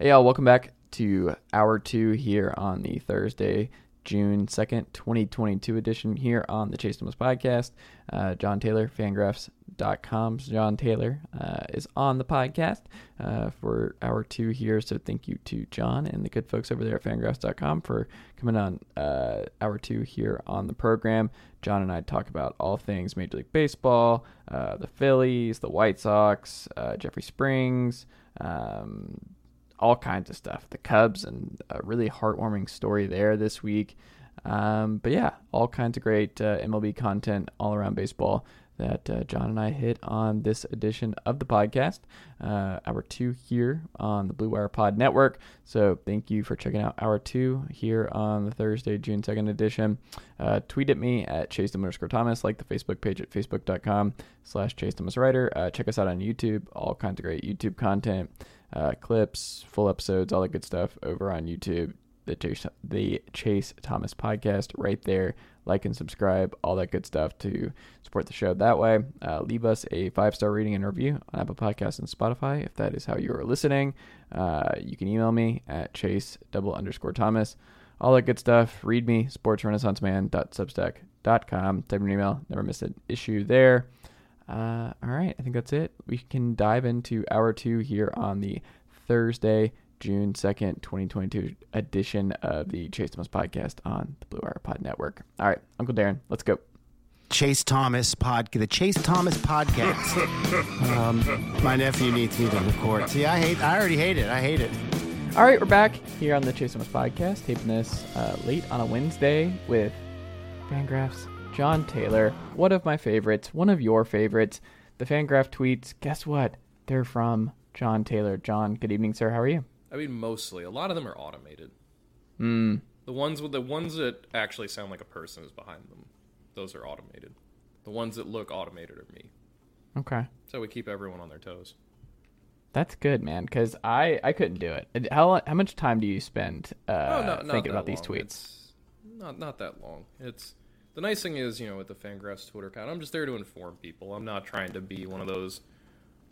Hey, y'all, welcome back to hour two here on the Thursday, June 2nd, 2022 edition here on the Chase Thomas podcast. Uh, Jon Tayler, fangraphs.com's Jon Tayler uh, is on the podcast uh, for hour two here. So thank you to John and the good folks over there at fangraphs.com for coming on uh, hour two here on the program. John and I talk about all things Major League Baseball, uh, the Phillies, the White Sox, uh, Jeffrey Springs. Um, all kinds of stuff. The Cubs and a really heartwarming story there this week. Um, but yeah, all kinds of great uh, MLB content all around baseball that uh, John and I hit on this edition of the podcast. Uh, hour two here on the Blue Wire Pod Network. So thank you for checking out hour two here on the Thursday, June 2nd edition. Uh, tweet at me at Chase underscore Thomas, like the Facebook page at facebook.com slash Chase Thomas Writer. Uh, check us out on YouTube, all kinds of great YouTube content uh, clips, full episodes, all that good stuff over on YouTube. The Chase, the Chase Thomas podcast right there. Like and subscribe, all that good stuff to support the show that way. Uh, leave us a five star rating and review on Apple Podcasts and Spotify if that is how you are listening. Uh, you can email me at chase double underscore Thomas. All that good stuff. Read me, sportsrenaissanceman.substack.com. Type an email. Never miss an issue there. Uh, all right, I think that's it. We can dive into hour two here on the Thursday, June 2nd, 2022 edition of the Chase Thomas podcast on the Blue Wire Pod Network. All right, Uncle Darren, let's go. Chase Thomas podcast. the Chase Thomas podcast. um, my nephew needs me to record. See, I hate. I already hate it. I hate it. All right, we're back here on the Chase Thomas podcast, taping this uh, late on a Wednesday with Fangraphs Jon Tayler, one of my favorites, one of your favorites. The Fangraph tweets, guess what? They're from Jon Tayler. John, good evening, sir. How are you? I mean, mostly. A lot of them are automated. Mm. The ones with the ones that actually sound like a person is behind them. Those are automated. The ones that look automated are me. Okay. So we keep everyone on their toes. That's good, man. Because I I couldn't do it. How how much time do you spend uh, oh, not, not thinking about long. these tweets? It's not not that long. It's the nice thing is, you know, with the Fangraphs Twitter account, I'm just there to inform people. I'm not trying to be one of those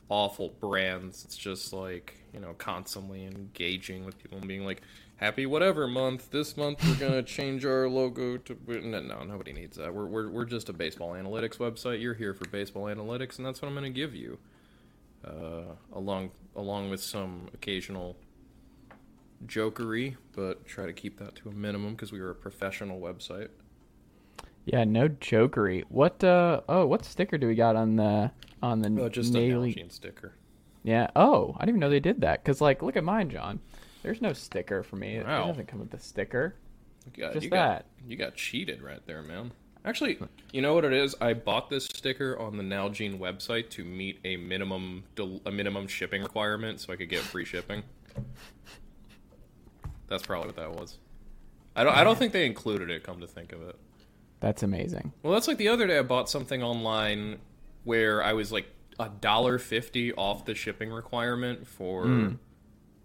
awful brands. It's just like, you know, constantly engaging with people and being like, happy whatever month. This month we're going to change our logo to. No, no, nobody needs that. We're, we're, we're just a baseball analytics website. You're here for baseball analytics, and that's what I'm going to give you. Uh, along along with some occasional jokery, but try to keep that to a minimum because we are a professional website. Yeah, no jokery. What uh oh, what sticker do we got on the on the Oh, just a Nalgene sticker. Yeah. Oh, I didn't even know they did that. Cause like, look at mine, John. There's no sticker for me. It doesn't come with a sticker. You got, Just you that. Got, you got cheated right there, man. Actually, you know what it is? I bought this sticker on the Nalgene website to meet a minimum del- a minimum shipping requirement, so I could get free shipping. That's probably what that was. I don't. I don't think they included it. Come to think of it. That's amazing. Well, that's like the other day I bought something online where I was like a dollar fifty off the shipping requirement for hmm.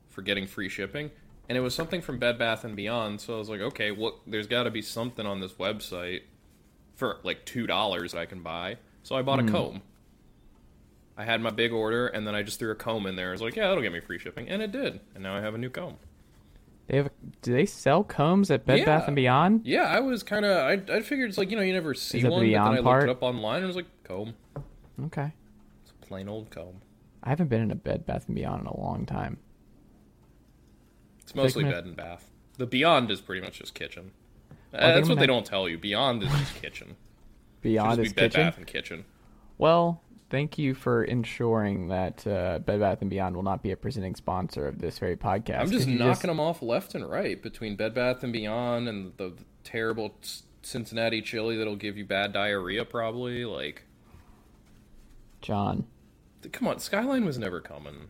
for getting free shipping, and it was something from Bed Bath and Beyond. So I was like, okay, well, there's got to be something on this website for like two dollars that I can buy. So I bought a hmm. comb. I had my big order, and then I just threw a comb in there. I was like, yeah, that'll get me free shipping, and it did. And now I have a new comb. They have. Do they sell combs at Bed Yeah. Bath and Beyond? Yeah, I was kind of. I, I figured it's like you know you never see the one, but then I looked it up online and it was like comb. Okay. It's a plain old comb. I haven't been in a Bed Bath and Beyond in a long time. It's mostly bed and bath. The Beyond is pretty much just kitchen. Uh, that's what they don't tell you. Beyond is just kitchen. Beyond just is be bed, bath, and kitchen. Well, thank you for ensuring that uh, Bed Bath and Beyond will not be a presenting sponsor of this very podcast. I'm just knocking them off left and right between Bed Bath and Beyond and the, the terrible Cincinnati chili that'll give you bad diarrhea. Probably like, John. come on, Skyline was never coming.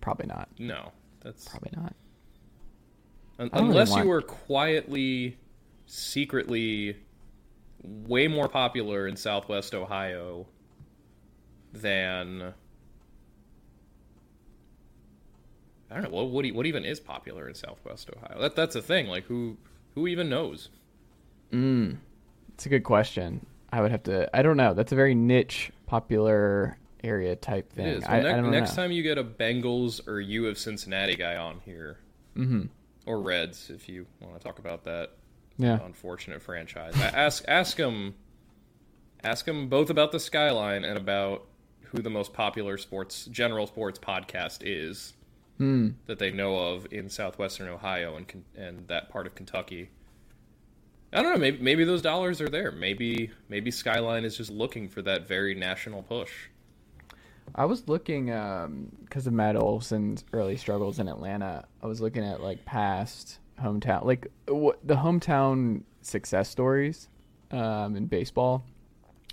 Probably not. No, that's Probably not. Un- don't really unless want- you were quietly, secretly, way more popular in Southwest Ohio than I don't know what what, what even is popular in Southwest Ohio. That that's a thing. Like who who even knows? It's a good question. I would have to. I don't know. That's a very niche, popular area type It thing. is. Well, I ne- don't next know. time you get a Bengals or you of Cincinnati guy on here, Mm-hmm. or Reds, if you want to talk about that Yeah. unfortunate franchise, I ask ask them, ask them both about the skyline and about who the most popular sports general sports podcast is Hmm. that they know of in southwestern Ohio and and that part of Kentucky. I don't know. Maybe maybe those dollars are there. Maybe maybe Skyline is just looking for that very national push. I was looking because of Matt Olson's early struggles in Atlanta. I was looking at like past hometown, like what the hometown success stories um, in baseball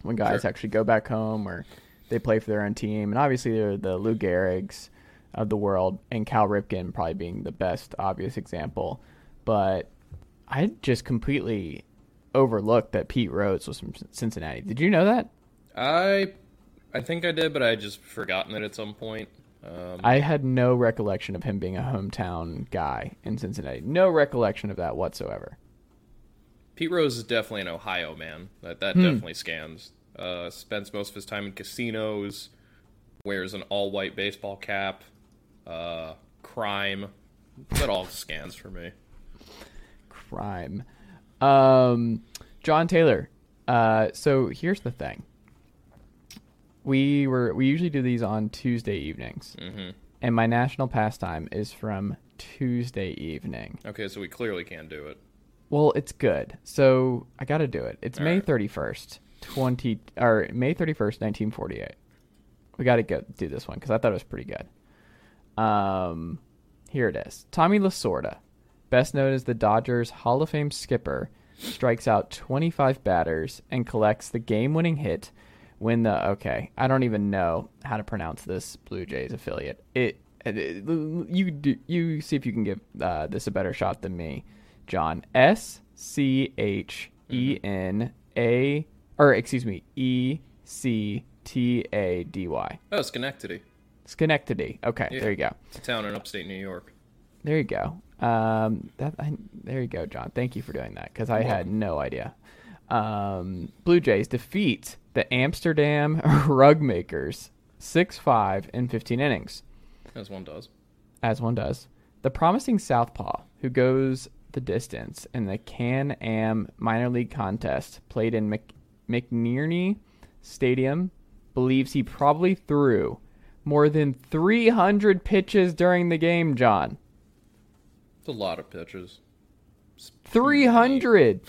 when guys Sure. actually go back home or they play for their own team, and obviously they're the Lou Gehrigs of the world, and Cal Ripken probably being the best obvious example. But I just completely overlooked that Pete Rose was from Cincinnati. Did you know that? I I think I did, but I just forgotten it at some point. Um, I had no recollection of him being a hometown guy in Cincinnati. No recollection of that whatsoever. Pete Rose is definitely an Ohio man. That that Hmm. definitely scans. Uh, spends most of his time in casinos. Wears an all-white baseball cap. Uh, crime. That all scans for me. Crime. Um, Jon Tayler. Uh, so here's the thing. We were we usually do these on Tuesday evenings, hmm and my national pastime is from Tuesday evening. Okay, so we clearly can't do it. Well, it's good, so I got to do it. It's All May right. thirty first, twenty or May thirty first, nineteen forty eight. We got to go do this one because I thought it was pretty good. Um, here it is. Tommy Lasorda, best known as the Dodgers Hall of Fame skipper, strikes out twenty five batters and collects the game winning hit when the okay I don't even know how to pronounce this Blue Jays affiliate. It, it- you do, you see if you can give uh, this a better shot than me. John S C H E N A or excuse me E C T A D Y. Oh, Schenectady. Schenectady. Okay, Yeah. there you go. It's a town in upstate New York. There you go. Um, that I, there you go, John. Thank you for doing that because I had no idea. Um, Blue Jays defeat the Amsterdam Rug Makers six five in fifteen innings. As one does. as one does. The promising southpaw who goes the distance in the Can Am minor league contest played in Mc- McNearney Stadium believes he probably threw more than 300 pitches during the game, John. It's a lot of pitches. It's 300.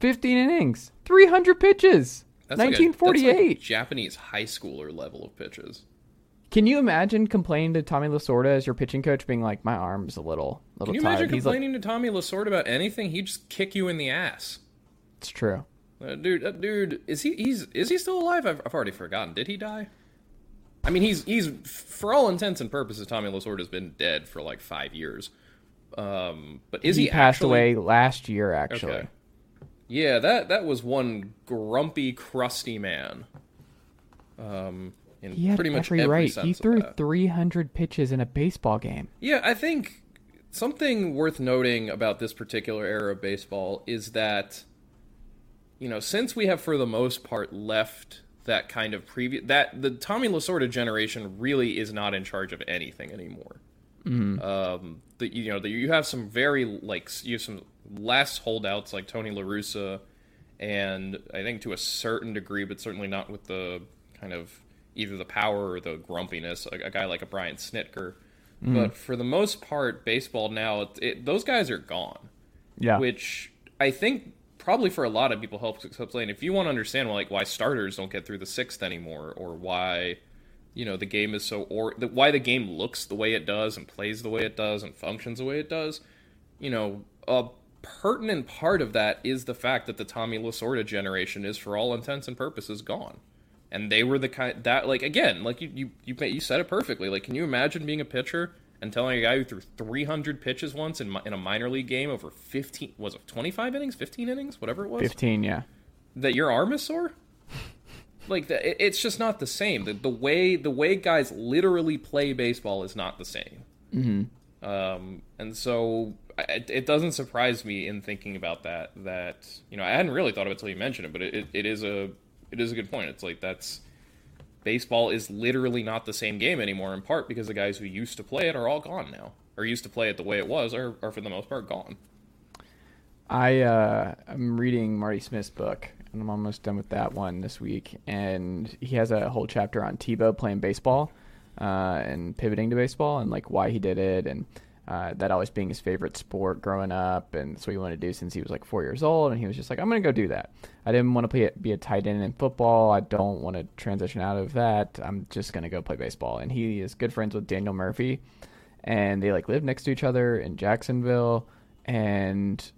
15 innings. 300 pitches. That's like a- that's 1948. like Japanese high schooler level of pitches. Can you imagine complaining to Tommy Lasorda as your pitching coach, being like, "My arm's a little, little Can you tired." imagine He's like, complaining to Tommy Lasorda about anything? He'd just kick you in the ass. "It's true." Uh, dude, uh, dude, is he he's is he still alive? I've, I've already forgotten. Did he die? I mean, he's he's for all intents and purposes, Tommy Lasorda has been dead for like five years. Um, but is he, he, passed actually- away last year, actually. Okay. Yeah, that that was one grumpy, crusty man. Um, in He had pretty much every every right. sense He threw 300 pitches in a baseball game. Yeah, I think something worth noting about this particular era of baseball is that you know, since we have for the most part left that kind of previous that the Tommy Lasorda generation really is not in charge of anything anymore. Um, the, you know, the, you have some very like you have some less holdouts like Tony La Russa, and I think to a certain degree, but certainly not with the kind of either the power or the grumpiness, a, a guy like a Brian Snitker. Mm-hmm. But for the most part, baseball now, it, it, those guys are gone Yeah. which I think probably for a lot of people helps explain. If you want to understand like why starters don't get through the sixth anymore, or why you know the game is so or the, why the game looks the way it does and plays the way it does and functions the way it does, you know, a pertinent part of that is the fact that the Tommy Lasorda generation is for all intents and purposes gone. And they were the kind that like again, like you you you, you said it perfectly. Like, can you imagine being a pitcher and telling a guy who threw 300 pitches once in in a minor league game over 15 was it 25 innings, 15 innings, whatever it was, 15, yeah. that your arm is sore? like the, it- it's just not the same. The, the way the way guys literally play baseball is not the same. Mm-hmm. Um, and so it, it doesn't surprise me in thinking about that. That you know I hadn't really thought of it until you mentioned it, but it, it, it is a it is a good point. It's like that's baseball is literally not the same game anymore. In part because the guys who used to play it are all gone now, or used to play it the way it was, are, are for the most part gone. I uh, I'm reading Marty Smith's book, and I'm almost done with that one this week. And he has a whole chapter on Tebow playing baseball uh, and pivoting to baseball, and like why he did it, and uh, that always being his favorite sport growing up, and that's what he wanted to do since he was like four years old. And he was just like, I'm gonna go do that. I didn't want to play, be a tight end in football. I don't want to transition out of that. I'm just gonna go play baseball. And he is good friends with Daniel Murphy, and they like live next to each other in Jacksonville, and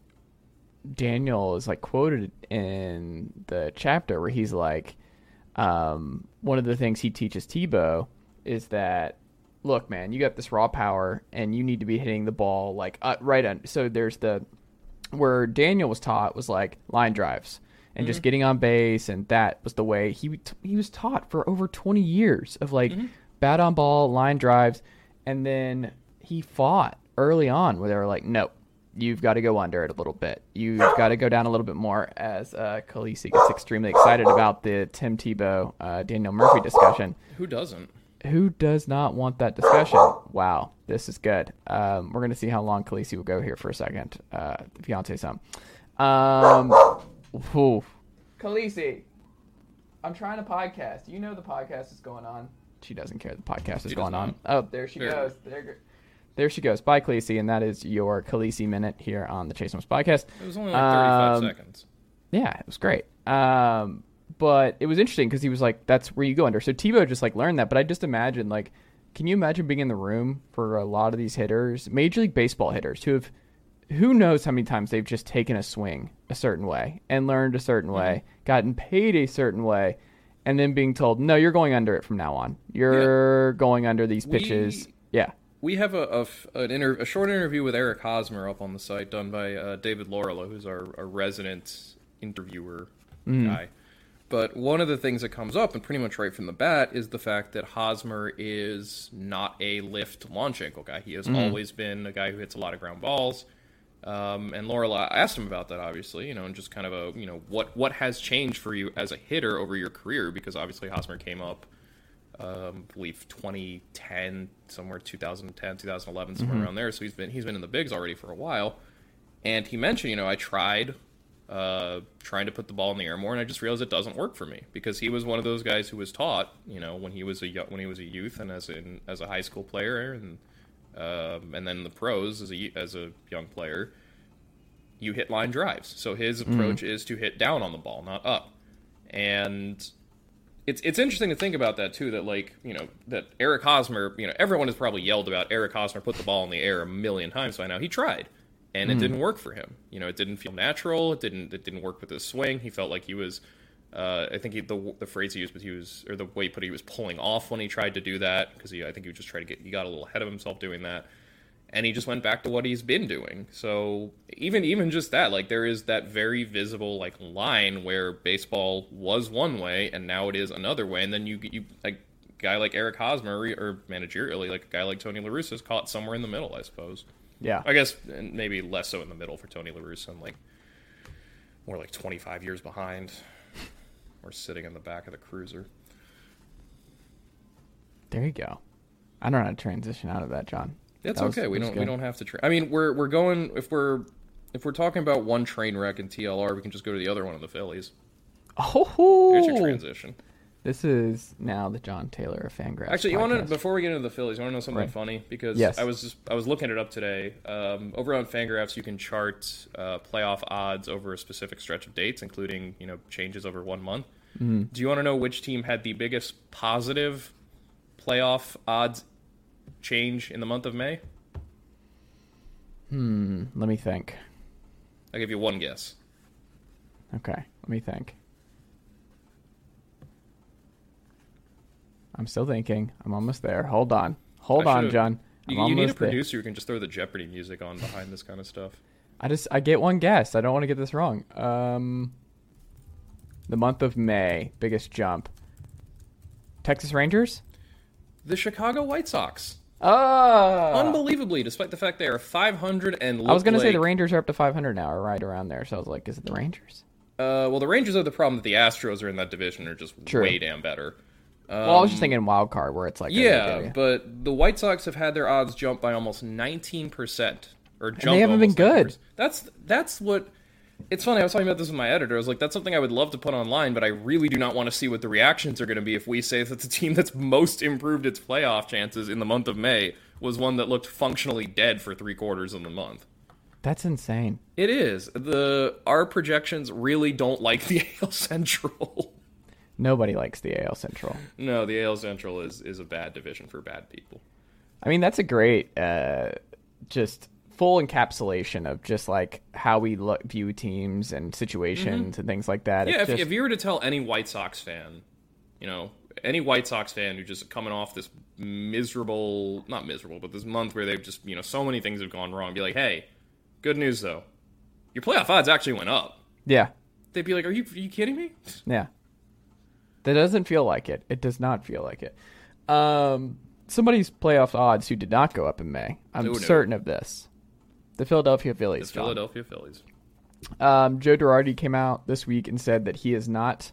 Daniel is like quoted in the chapter where he's like, um, one of the things he teaches Tebow is that, look, man, you got this raw power and you need to be hitting the ball like uh, right on. So there's the where Daniel was taught was like line drives and just getting on base, and that was the way he he was taught for over 20 years of like bat on ball, line drives, and then he fought early on where they were like, nope you've got to go under it a little bit. You've got to go down a little bit more as uh, Khaleesi gets extremely excited about the Tim Tebow, uh, Daniel Murphy discussion. Who doesn't? Who does not want that discussion? Wow, this is good. Um, we're going to see how long Khaleesi will go here for a second. Uh, the fiance some. Um, whew. Khaleesi, I'm trying to podcast. You know the podcast is going on. She doesn't care the podcast is She going on. Oh, there she There. goes. There, there she goes. Bye, Khaleesi, and that is your Khaleesi minute here on the Chase Thomas podcast. It was only like 35 Um, seconds. Yeah, it was great. Um, but it was interesting because he was like, "That's where you go under." So Tebow just like learned that. But I just imagine like, can you imagine being in the room for a lot of these hitters, Major League Baseball hitters, who have, who knows how many times they've just taken a swing a certain way and learned a certain way, gotten paid a certain way, and then being told, "No, you're going under it from now on. You're going under these We- pitches." yeah. We have a, a inter- a short interview with Eric Hosmer up on the site done by uh, David Laurila, who's our, our resident interviewer guy. But one of the things that comes up, and pretty much right from the bat, is the fact that Hosmer is not a lift launch angle guy. He has always been a guy who hits a lot of ground balls. Um, and I asked him about that, obviously, you know, and just kind of a, you know, what what has changed for you as a hitter over your career? Because obviously Hosmer came up um, I believe 2010, somewhere 2010, 2011, somewhere around there. So he's been he's been in the bigs already for a while. And he mentioned, you know, I tried uh, trying to put the ball in the air more, and I just realized it doesn't work for me because he was one of those guys who was taught, you know, when he was a when he was a youth and as in as a high school player and um, and then the pros as a as a young player, you hit line drives. So his approach is to hit down on the ball, not up. And it's it's interesting to think about that too. That like you know that Eric Hosmer, you know, everyone has probably yelled about Eric Hosmer put the ball in the air a million times by now. He tried, and it didn't work for him. You know, it didn't feel natural. It didn't it didn't work with his swing. He felt like he was. Uh, I think he, the the phrase he used, but he was or the way he put it, he was pulling off when he tried to do that because he I think he was just trying to get he got a little ahead of himself doing that and he just went back to what he's been doing. So even even just that, like there is that very visible like line where baseball was one way and now it is another way, and then you you like a guy like Eric Hosmer or, or managerially like a guy like Tony La Russa is caught somewhere in the middle, I suppose. Yeah. I guess and maybe less so in the middle for Tony La Russa and like more like 25 years behind. Or sitting in the back of the cruiser. There you go. I don't know how to transition out of that, John. It's That was- okay. We don't. We don't have to. Tra- I mean, we're we're going if we're if we're talking about one train wreck in TLR, we can just go to the other one of the Phillies. Oh, Here's your transition. This is now the Jon Tayler of Fangraphs. Actually, you want to before we get into the Phillies, you want to know something Right. funny because Yes. I was just I was looking it up today. Um, over on Fangraphs, you can chart uh, playoff odds over a specific stretch of dates, including you know changes over one month. Mm-hmm. Do you want to know which team had the biggest positive playoff odds change in the month of May? Hmm, let me think. I'll give you one guess. Okay, let me think. I'm still thinking. I'm almost there. Hold on. Hold I on, should've- John. I'm You, you need a almost there. producer who can just throw the Jeopardy music on behind this kind of stuff. I just I get one guess. I don't want to get this wrong. Um, the month of May, biggest jump. Texas Rangers. The Chicago White Sox, Oh, unbelievably, despite the fact they are 500 and I was going gonna to say the Rangers are up to 500 now, or right around there. So I was like, is it the Rangers? Uh, well, the Rangers are the problem that the Astros are in that division are just True. way damn better. Well, I was just um, thinking wild card where it's like Yeah, but the White Sox have had their odds jump by almost 19%. Or jump they haven't been good. 19%. That's that's what it's funny. I was talking about this with my editor. I was like, that's something I would love to put online, but I really do not want to see what the reactions are going to be if we say that the team that's most improved its playoff chances in the month of May was one that looked functionally dead for three quarters of the month. that's insane. It is. The our projections really don't like the AL Central. Nobody likes the AL Central. no, the AL Central is is a bad division for bad people. I mean, that's a great, uh, just full encapsulation of just like how we look, view teams and situations and things like that. Mm-hmm. Yeah, if, just- if you were to tell any White Sox fan, you know, any White Sox fan who just coming off this miserable, not miserable, but this month where they've just, you know, so many things have gone wrong, be like, hey, good news though, your playoff odds actually went up. yeah, They'd be like, are you, are you kidding me? yeah, that doesn't feel like it. It does not feel like it. Um, somebody's playoff odds who did not go up in May. I'm No, no. certain of this. The Philadelphia Phillies. John. Philadelphia Phillies. Um, Joe Girardi came out this week and said that he is not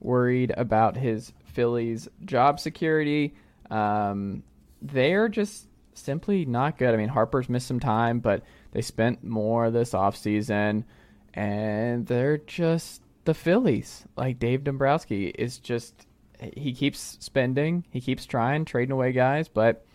worried about his Phillies' job security. Um, they're just simply not good. I mean, Harper's missed some time, but they spent more this offseason, and they're just the Phillies. Like Dave Dombrowski is just he keeps spending, he keeps trying, trading away guys, but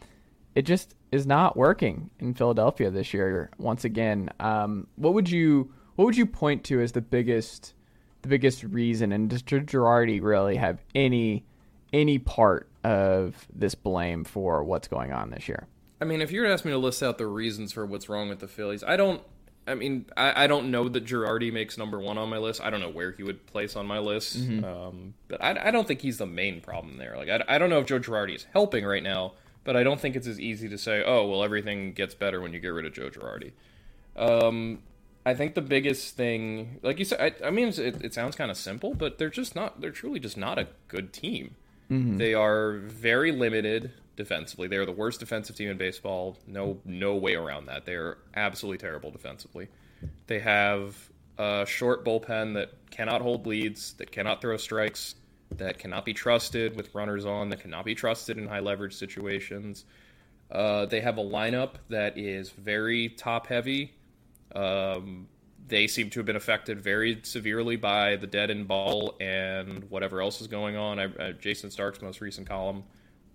it just is not working in Philadelphia this year. Once again, um, what would you what would you point to as the biggest the biggest reason? And does Girardi really have any any part of this blame for what's going on this year? I mean, if you were to ask me to list out the reasons for what's wrong with the Phillies, I don't. I mean, I, I don't know that Girardi makes number one on my list. I don't know where he would place on my list, um, but I, I don't think he's the main problem there. Like, I, I don't know if Joe Girardi is helping right now, but I don't think it's as easy to say, oh, well, everything gets better when you get rid of Joe Girardi. Um, I think the biggest thing, like you said, I, I mean, it, it sounds kind of simple, but they're just not. They're truly just not a good team. They are very limited defensively. They are the worst defensive team in baseball. No, no way around that. They are absolutely terrible defensively. They have a short bullpen that cannot hold leads, that cannot throw strikes, that cannot be trusted with runners on, that cannot be trusted in high leverage situations. Uh, they have a lineup that is very top heavy. Um, they seem to have been affected very severely by the dead end ball and whatever else is going on. I, uh, Jayson Stark's most recent column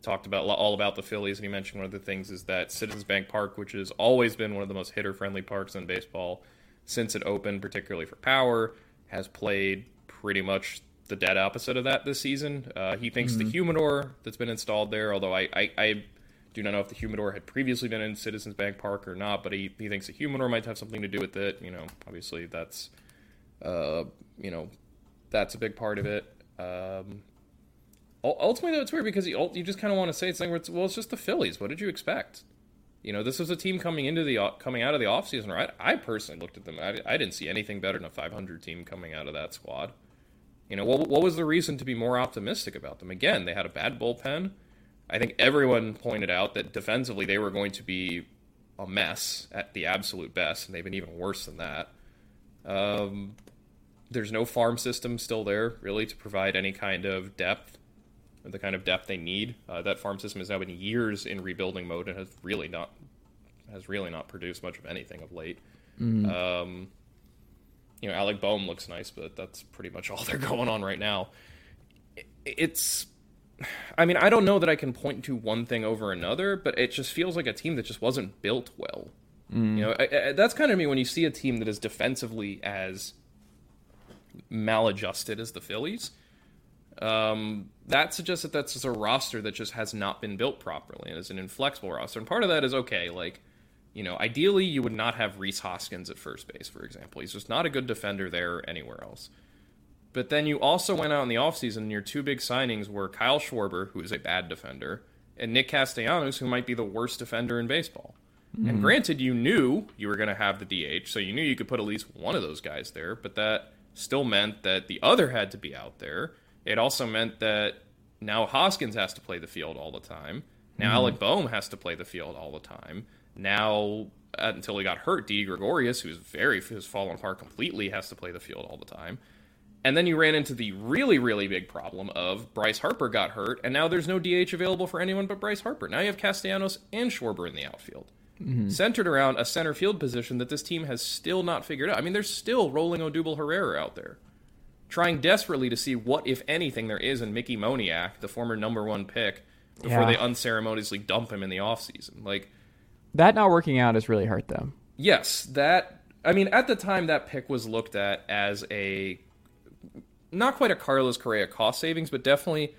talked about all about the Phillies, and he mentioned one of the things is that Citizens Bank Park, which has always been one of the most hitter friendly parks in baseball since it opened, particularly for power, has played pretty much the dead opposite of that this season. Uh, he thinks the humidor that's been installed there, although I, I, I do not know if the humidor had previously been in Citizens Bank Park or not, but he, he thinks the humidor might have something to do with it. You know, obviously that's, uh, you know, that's a big part of it. Um, ultimately, though, it's weird because you, you just kind of want to say it's like, well, it's, well, it's just the Phillies. What did you expect? You know, this was a team coming into the coming out of the offseason, right? I personally looked at them. I, I didn't see anything better than a 500 team coming out of that squad. You know, what, what was the reason to be more optimistic about them? Again, they had a bad bullpen. I think everyone pointed out that defensively they were going to be a mess at the absolute best, and they've been even worse than that. Um, there's no farm system still there, really, to provide any kind of depth, the kind of depth they need. Uh, that farm system has now been years in rebuilding mode and has really not has really not produced much of anything of late. Um, you know, Alec Bohm looks nice, but that's pretty much all they're going on right now. It's, I mean, I don't know that I can point to one thing over another, but it just feels like a team that just wasn't built well. You know, I, I, that's kind of me when you see a team that is defensively as maladjusted as the Phillies. Um, that suggests that that's just a roster that just has not been built properly and is an inflexible roster. And part of that is okay, like, you know, ideally you would not have Rhys Hoskins at first base, for example. He's just not a good defender there or anywhere else. But then you also went out in the offseason and your two big signings were Kyle Schwarber, who is a bad defender, and Nick Castellanos, who might be the worst defender in baseball. And granted, you knew you were going to have the DH, so you knew you could put at least one of those guys there, but that still meant that the other had to be out there. It also meant that now Hoskins has to play the field all the time. Now Alec Bohm has to play the field all the time. Now, uh, until he got hurt, Didi Gregorius, who's very who's fallen apart completely, has to play the field all the time. And then you ran into the really, really big problem of Bryce Harper got hurt, and now there's no DH available for anyone but Bryce Harper. Now you have Castellanos and Schwarber in the outfield, mm-hmm. centered around a center field position that this team has still not figured out. I mean, they're still rolling Odubel Herrera out there, trying desperately to see what, if anything, there is in Mickey Moniak, the former number one pick, before yeah. they unceremoniously dump him in the offseason. Like that not working out has really hurt them. Yes, that I mean, at the time that pick was looked at as a not quite a Carlos Correa cost savings, but definitely.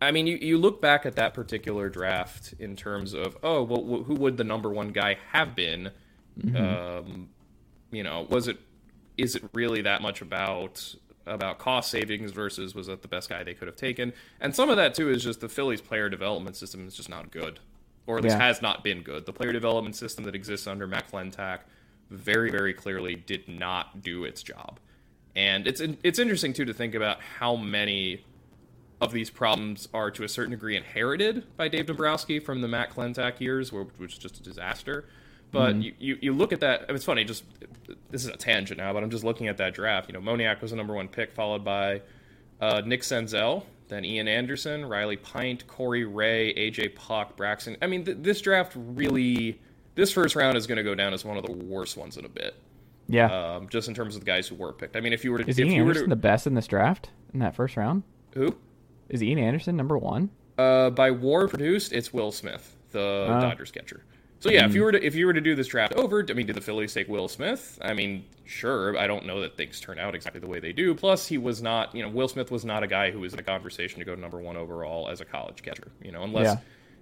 I mean, you, you look back at that particular draft in terms of, oh, well, who would the number one guy have been? Mm-hmm. Um, you know, was it is it really that much about about cost savings versus was that the best guy they could have taken? And some of that too is just the Phillies player development system is just not good, or at least yeah. has not been good. The player development system that exists under Matt Klentak very very clearly did not do its job. And it's it's interesting too to think about how many of these problems are to a certain degree inherited by Dave Dombrowski from the Matt Klentak years, which was just a disaster. But mm-hmm. you, you, you, look at that. It's funny. Just this is a tangent now, but I'm just looking at that draft. You know, Moniak was the number one pick, followed by uh, Nick Senzel, then Ian Anderson, Riley Pint, Corey Ray, AJ Puk, Braxton. I mean, th- this draft really, this first round is going to go down as one of the worst ones in a bit. Yeah. Um, just in terms of the guys who were picked. I mean, if you were to, is if Ian you Anderson to, the best in this draft in that first round? Who? Is Ian Anderson number one? Uh, by WAR produced, it's Will Smith, the oh. Dodgers catcher. So yeah, mm. if you were to if you were to do this draft over, I mean, did the Phillies take Will Smith? I mean, sure. I don't know that things turn out exactly the way they do. Plus, he was not, you know, Will Smith was not a guy who was in a conversation to go number one overall as a college catcher. You know, unless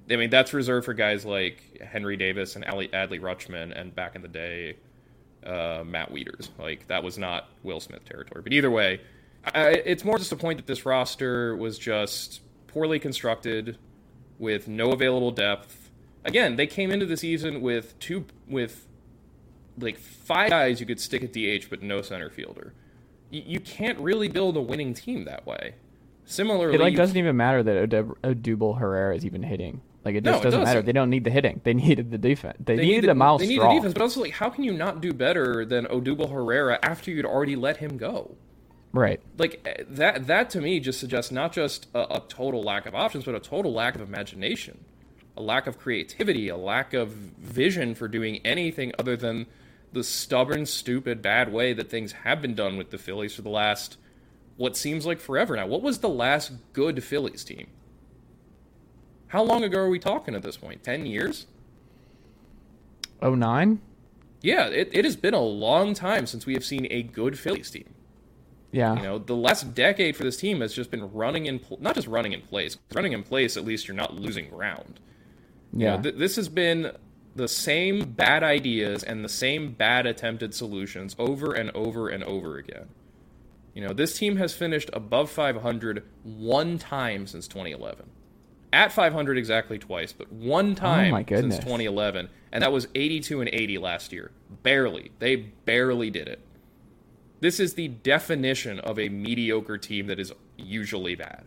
yeah. I mean that's reserved for guys like Henry Davis and Adley Rutschman, and back in the day, uh, Matt Wieters. Like that was not Will Smith territory. But either way, I, it's more just a point that this roster was just poorly constructed, with no available depth. Again, they came into the season with two with like five guys you could stick at DH, but no center fielder. You, you can't really build a winning team that way. Similarly, it like doesn't even matter that Odubel Herrera is even hitting. Like it just no, doesn't, doesn't, matter. They don't need the hitting. They needed the defense. They, they needed, needed Myles They need the defense, but also like, how can you not do better than Odubel Herrera after you'd already let him go? Right. Like eh, that. That to me just suggests not just a, a total lack of options, but a total lack of imagination, a lack of creativity, a lack of vision for doing anything other than the stubborn, stupid, bad way that things have been done with the Phillies for the last what seems like forever now. What was the last good Phillies team? How long ago are we talking at this point? 10 years? Oh nine? Yeah, it, it has been a long time since we have seen a good Phillies team. Yeah. You know, the last decade for this team has just been running in, pl- not just running in place. Running in place, at least you're not losing ground. Yeah. You know, th- this has been the same bad ideas and the same bad attempted solutions over and over and over again. You know, this team has finished above 500 one time since 2011 at 500 exactly twice, but one oh time oh since 2011, and that was 82 and 80 last year. Barely. They barely did it. This is the definition of a mediocre team that is usually bad.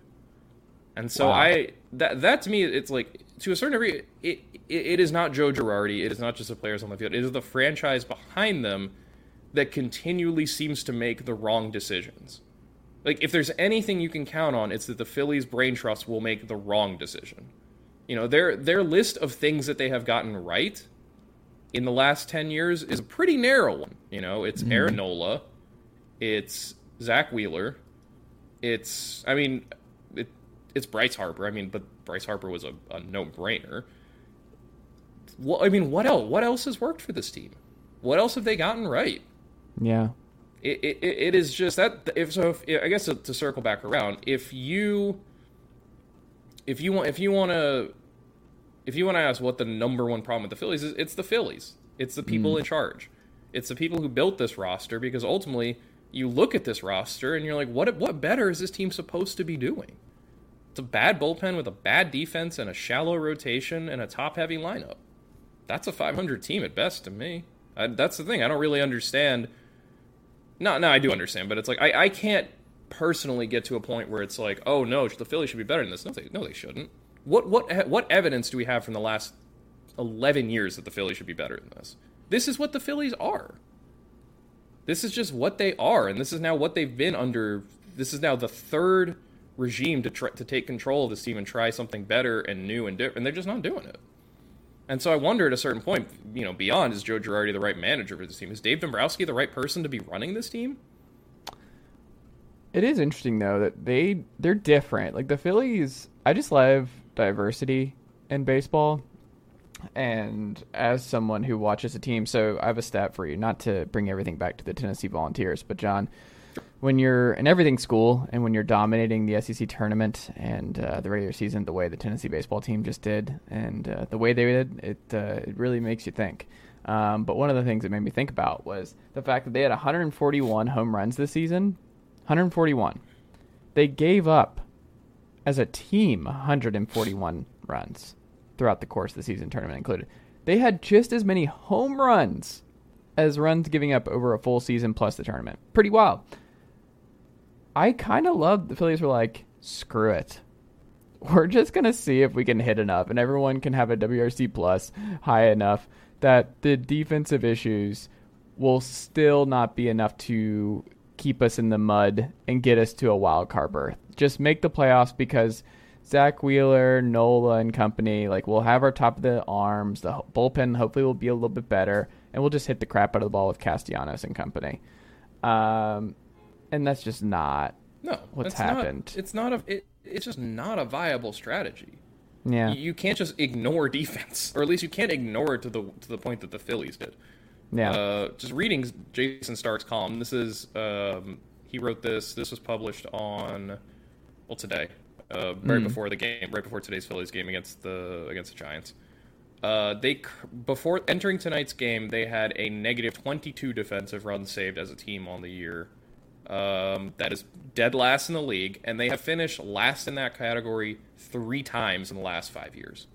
And so wow. I that that to me it's like to a certain degree it, it it is not Joe Girardi, it is not just the players on the field. It is the franchise behind them that continually seems to make the wrong decisions. Like if there's anything you can count on, it's that the Phillies brain trust will make the wrong decision. You know, their their list of things that they have gotten right in the last 10 years is a pretty narrow one. You know, it's mm. Aaron Nola, it's Zack Wheeler, it's I mean, it, it's Bryce Harper. I mean, but Bryce Harper was a, a no-brainer. Well, I mean, what else? What else has worked for this team? What else have they gotten right? Yeah it, it, it is just that if so if, i guess to, to, circle back around if you if you want if you want to if you want to ask what the number one problem with the phillies is it's the phillies it's the people mm. in charge it's the people who built this roster because ultimately you look at this roster and you're like what what better is this team supposed to be doing it's a bad bullpen with a bad defense and a shallow rotation and a top heavy lineup that's a 500 team at best to me I, that's the thing i don't really understand no, no, I do understand, but it's like I, I can't personally get to a point where it's like, oh no, the Phillies should be better than this. No, they, no, they shouldn't. What what eh, what evidence do we have from the last eleven years that the Phillies should be better than this? This is what the Phillies are. This is just what they are, and this is now what they've been under this is now the third regime to try, to take control of this team and try something better and new and different, and they're just not doing it. And so I wonder at a certain point, you know, beyond is Joe Girardi the right manager for this team? Is Dave Dombrowski the right person to be running this team? It is interesting though that they they're different. Like the Phillies, I just love diversity in baseball. And as someone who watches a team, so I have a stat for you, not to bring everything back to the Tennessee Volunteers, but John, when you're in everything school and when you're dominating the SEC tournament and uh, the regular season the way the Tennessee baseball team just did and uh, the way they did, it uh, it really makes you think. Um, but one of the things that made me think about was the fact that they had 141 home runs this season, 141. They gave up as a team 141 runs throughout the course of the season, tournament included. They had just as many home runs as runs giving up over a full season plus the tournament. Pretty wild. I kind of love the Phillies were like, screw it. We're just going to see if we can hit enough and everyone can have a WRC plus high enough that the defensive issues will still not be enough to keep us in the mud and get us to a wild card berth. Just make the playoffs because Zack Wheeler, Nola, and company, like we'll have our top of the arms. The bullpen hopefully will be a little bit better, and we'll just hit the crap out of the ball with Castellanos and company. Um, and that's just not no what's it's not- happened. it's not a. It, it's just not a viable strategy. yeah. You, you can't just ignore defense, or at least you can't ignore it to the to the point that the Phillies did. Yeah. Uh, just reading Jayson Stark's column. This is um, he wrote this. This was published on well today, uh, right Hmm. before the game, right before today's Phillies game against the against the Giants. Uh, they before entering tonight's game, they had a negative 22 defensive runs saved as a team on the year. Um, that is dead last in the league, and they have finished last in that category three times in the last five years.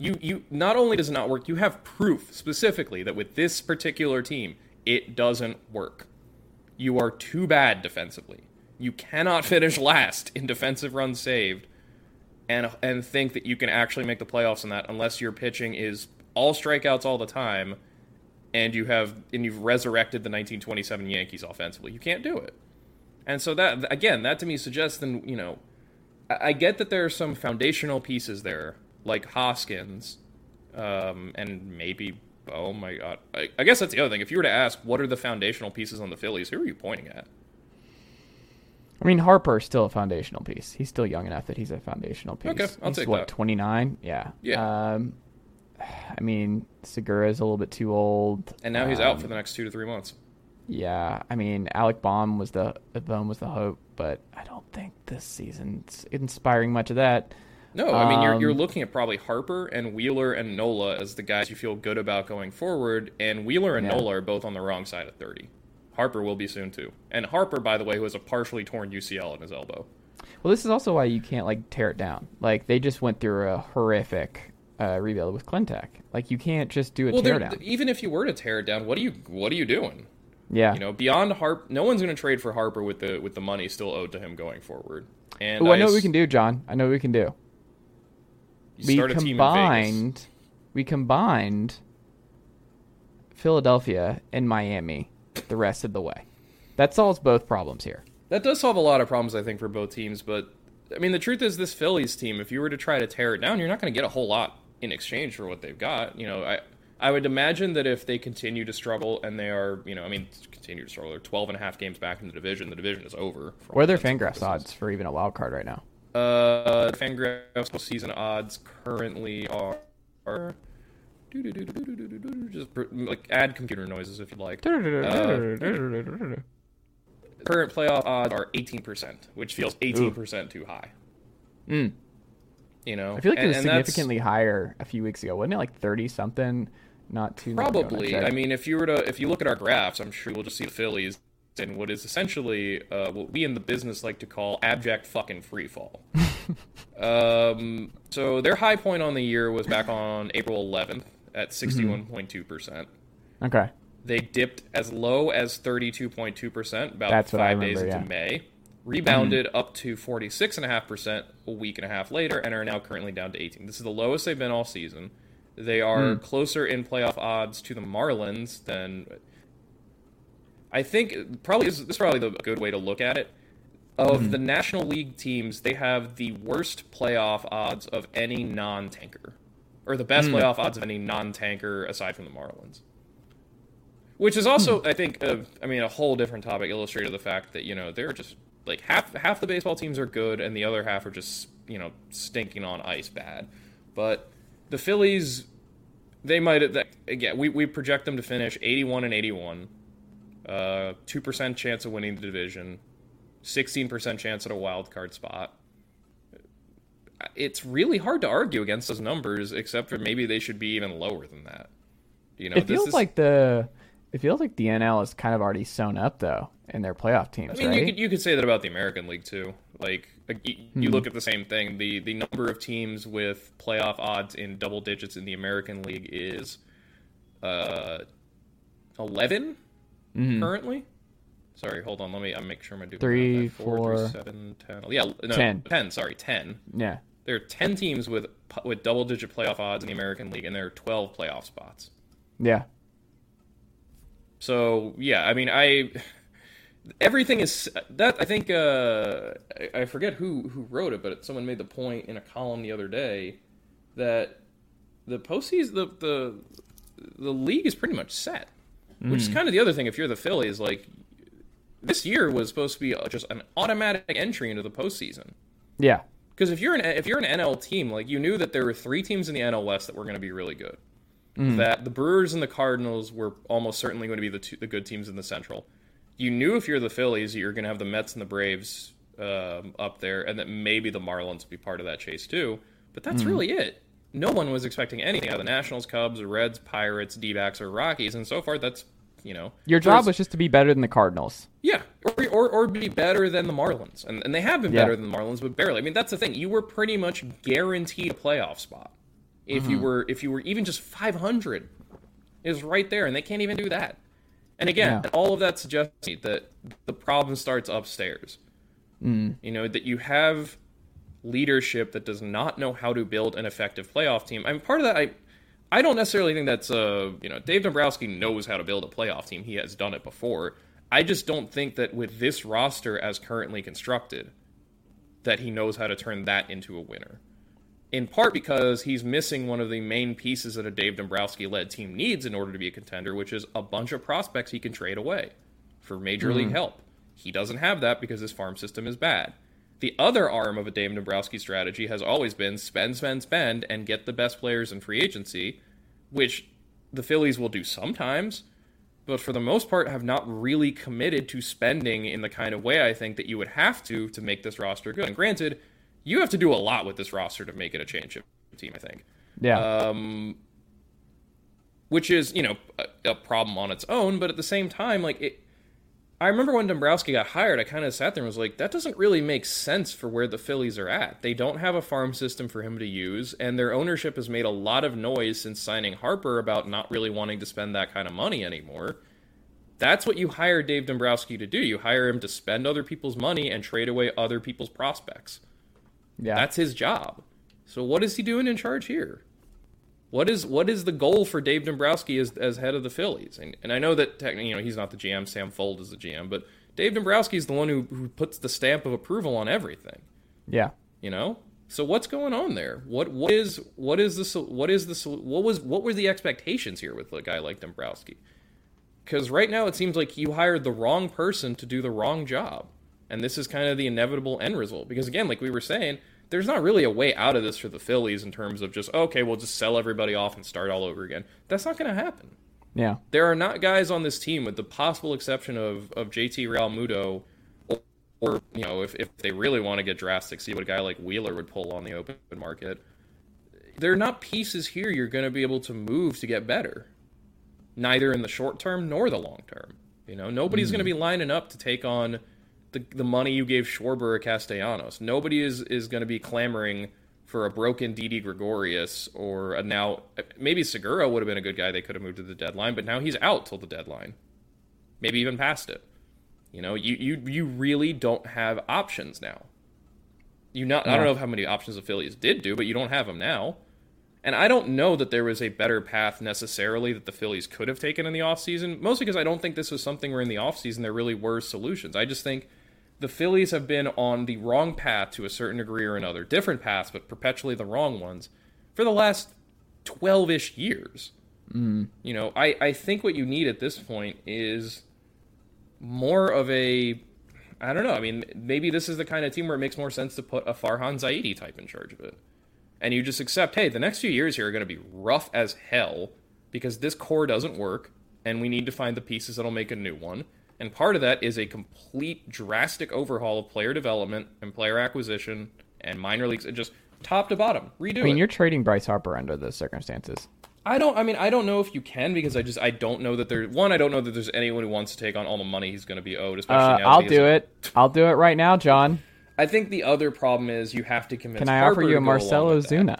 You you not only does it not work, you have proof specifically that with this particular team, it doesn't work. You are too bad defensively. You cannot finish last in defensive runs saved and and think that you can actually make the playoffs in that unless your pitching is all strikeouts all the time and you have and you've resurrected the 1927 Yankees offensively. You can't do it. And so that again, that to me suggests then, you know, I I get that there are some foundational pieces there, like Hoskins, um, and maybe oh my god. I, I guess that's the other thing. If you were to ask what are the foundational pieces on the Phillies, who are you pointing at? I mean, Harper's still a foundational piece. He's still young enough that he's a foundational piece. Okay, I'll he's take what that. twenty nine. Yeah. Yeah. Um, I mean, Segura is a little bit too old. And now he's out Um, for the next two to three months. Yeah, I mean, Alec Bohm was the Bohm was the hope, but I don't think this season's inspiring much of that. No, I mean you're you're Um, looking at probably Harper and Wheeler and Nola as the guys you feel good about going forward, and Wheeler and Yeah. Nola are both on the wrong side of thirty. Harper will be soon too, and Harper, by the way, who has a partially torn UCL in his elbow. Well, this is also why you can't like tear it down. Like they just went through a horrific uh, rebuild with Klentak. Like you can't just do a Well, tear there- down. even if you were to tear it down, what are you what are you doing? Yeah. You know, beyond Harp, no one's going to trade for Harper with the with the money still owed to him going forward. And Ooh, I know what we can do, John. I know what we can do. you we start a team in Vegas. combined we combined Philadelphia and Miami the rest of the way. That solves both problems here. That does solve a lot of problems, I think, for both teams. But I mean, the truth is, this Phillies team, if you were to try to tear it down, you're not going to get a whole lot in exchange for what they've got. You know, I I would imagine that if they continue to struggle and they are, you know, I mean, continue to struggle, they're 12 and a half games back in the division. The division is over. for What are their Fangraphs odds for even a wild card right now? Uh, Fangraphs season odds currently are. are just like add computer noises if you'd like. Uh, current playoff odds are 18%, which feels 18% too high. Mm. You know, I feel like it was significantly higher a few weeks ago. Wasn't it like thirty something? Not too long ago when Probably. I mean, if you were to if you look at our graphs, I'm sure we'll just see the Phillies in what is essentially uh, what we in the business like to call abject fucking free fall. um, so their high point on the year was back on April 11th at 61.2 percent. okay. They dipped as low as 32.2 percent about That's what I five days into yeah. May. Rebounded up to 46.5 percent a week and a half later, and are now currently down to 18. This is the lowest they've been all season. They are Hmm. closer in playoff odds to the Marlins than I think. Probably this is this is probably the good way to look at it. of hmm. the National League teams, they have the worst playoff odds of any non-tanker, or the best hmm. playoff odds of any non-tanker aside from the Marlins. Which is also, hmm. I think, a, I mean, a whole different topic illustrated the fact that you know they're just like half half the baseball teams are good and the other half are just you know stinking on ice bad. But the Phillies, they might that, again we we project them to finish 81 and 81, uh, two percent chance of winning the division, 16% chance at a wild card spot. It's really hard to argue against those numbers, except for maybe they should be even lower than that. You know, It feels is- like the it feels like the NL is kind of already sewn up though in their playoff teams, I mean, right? you could you could say that about the American League too. Like like, you, Hmm. you look at the same thing. The the number of teams with playoff odds in double digits in the American League is uh 11 Mm-hmm. currently. Sorry, hold on. Let me. I make sure I'm doing the Three, math. Four, three, four- seven, ten. Yeah, no, 10. Ten. Sorry, ten. yeah. There are ten teams with with double digit playoff odds in the American League, and there are twelve playoff spots. Yeah. So yeah, I mean, I everything is that. I think uh, I, I forget who who wrote it, but someone made the point in a column the other day that the postseason, the the the league is pretty much set. Which is kind of the other thing. If you're the Phillies, like this year was supposed to be just an automatic entry into the postseason. Yeah. Because if you're an if you're an NL team, like you knew that there were three teams in the NL West that were going to be really good. That the Brewers and the Cardinals were almost certainly going to be the two, the good teams in the Central. You knew if you're the Phillies, you're going to have the Mets and the Braves um, up there, and that maybe the Marlins would be part of that chase too. But that's really it. No one was expecting anything out of the Nationals, Cubs, Reds, Pirates, D-backs, or Rockies, and so far that's you know Your job was just to be better than the Cardinals. yeah, or, or or be better than the Marlins, and and they have been Yeah. better than the Marlins, but barely. I mean, that's the thing. You were pretty much guaranteed a playoff spot if Mm-hmm. you were if you were even just 500 is right there, and they can't even do that. And again, Yeah. all of that suggests to me that the problem starts upstairs. Mm. You know that you have leadership that does not know how to build an effective playoff team. I mean, part of that I. I don't necessarily think that's uh you know Dave Dombrowski knows how to build a playoff team. He has done it before. I just don't think that with this roster as currently constructed, that he knows how to turn that into a winner. In part because he's missing one of the main pieces that a Dave Dombrowski led team needs in order to be a contender, which is a bunch of prospects he can trade away for major league hmm. help. He doesn't have that because his farm system is bad. The other arm of a Dave Dombrowski strategy has always been spend, spend, spend, and get the best players in free agency, which the Phillies will do sometimes, but for the most part have not really committed to spending in the kind of way I think that you would have to to make this roster good. And granted, you have to do a lot with this roster to make it a championship team, I think Yeah. um, which is you know a, a problem on its own. But at the same time, like it, I remember when Dombrowski got hired, I kind of sat there and was like, that doesn't really make sense for where the Phillies are at. They don't have a farm system for him to use, and their ownership has made a lot of noise since signing Harper about not really wanting to spend that kind of money anymore. That's what you hire Dave Dombrowski to do. You hire him to spend other people's money and trade away other people's prospects. Yeah. That's his job. So what is he doing in charge here? What is what is the goal for Dave Dombrowski as as head of the Phillies? And and I know that technically, you know, he's not the GM. Sam Fuld is the GM, but Dave Dombrowski is the one who who puts the stamp of approval on everything. yeah. You know. So what's going on there? What what is what is the what is the what was what were the expectations here with a guy like Dombrowski? Because right now it seems like you hired the wrong person to do the wrong job, and this is kind of the inevitable end result. Because again, like we were saying, there's not really a way out of this for the Phillies in terms of just okay, we'll just sell everybody off and start all over again. That's not going to happen. Yeah. There are not guys on this team, with the possible exception of of JT Realmuto, or, or you know, if if they really want to get drastic, see what a guy like Wheeler would pull on the open market. There are not pieces here you're going to be able to move to get better, neither in the short term nor the long term. You know, nobody's going to hmm. be lining up to take on the the money you gave Schwarber or Castellanos. Nobody is is going to be clamoring for a broken Didi Gregorius or a now maybe Segura would have been a good guy they could have moved to the deadline, but now he's out till the deadline, maybe even past it. You know, you you you really don't have options now. You not I don't know how many options the Phillies did do, but you don't have them now. And I don't know that there was a better path necessarily that the Phillies could have taken in the offseason, mostly because I don't think this was something where in the offseason there really were solutions. I just think the Phillies have been on the wrong path to a certain degree or another, different paths, but perpetually the wrong ones, for the last 12 ish years. Mm. You know, I, I think what you need at this point is more of a. I don't know. I mean, maybe this is the kind of team where it makes more sense to put a Farhan Zaidi type in charge of it. And you just accept, hey, the next few years here are going to be rough as hell because this core doesn't work and we need to find the pieces that'll make a new one. And part of that is a complete drastic overhaul of player development and player acquisition and minor leagues, and just top to bottom, redo. I mean, it. you're trading Bryce Harper under those circumstances. I don't. I mean, I don't know if you can because I just I don't know that there. One, I don't know that there's anyone who wants to take on all the money he's going to be owed. Especially Uh, now. I'll that he has do it. I'll do it right now, Jon. I think the other problem is you have to convince. Can I Harper offer you a Marcelo with that. Zuna?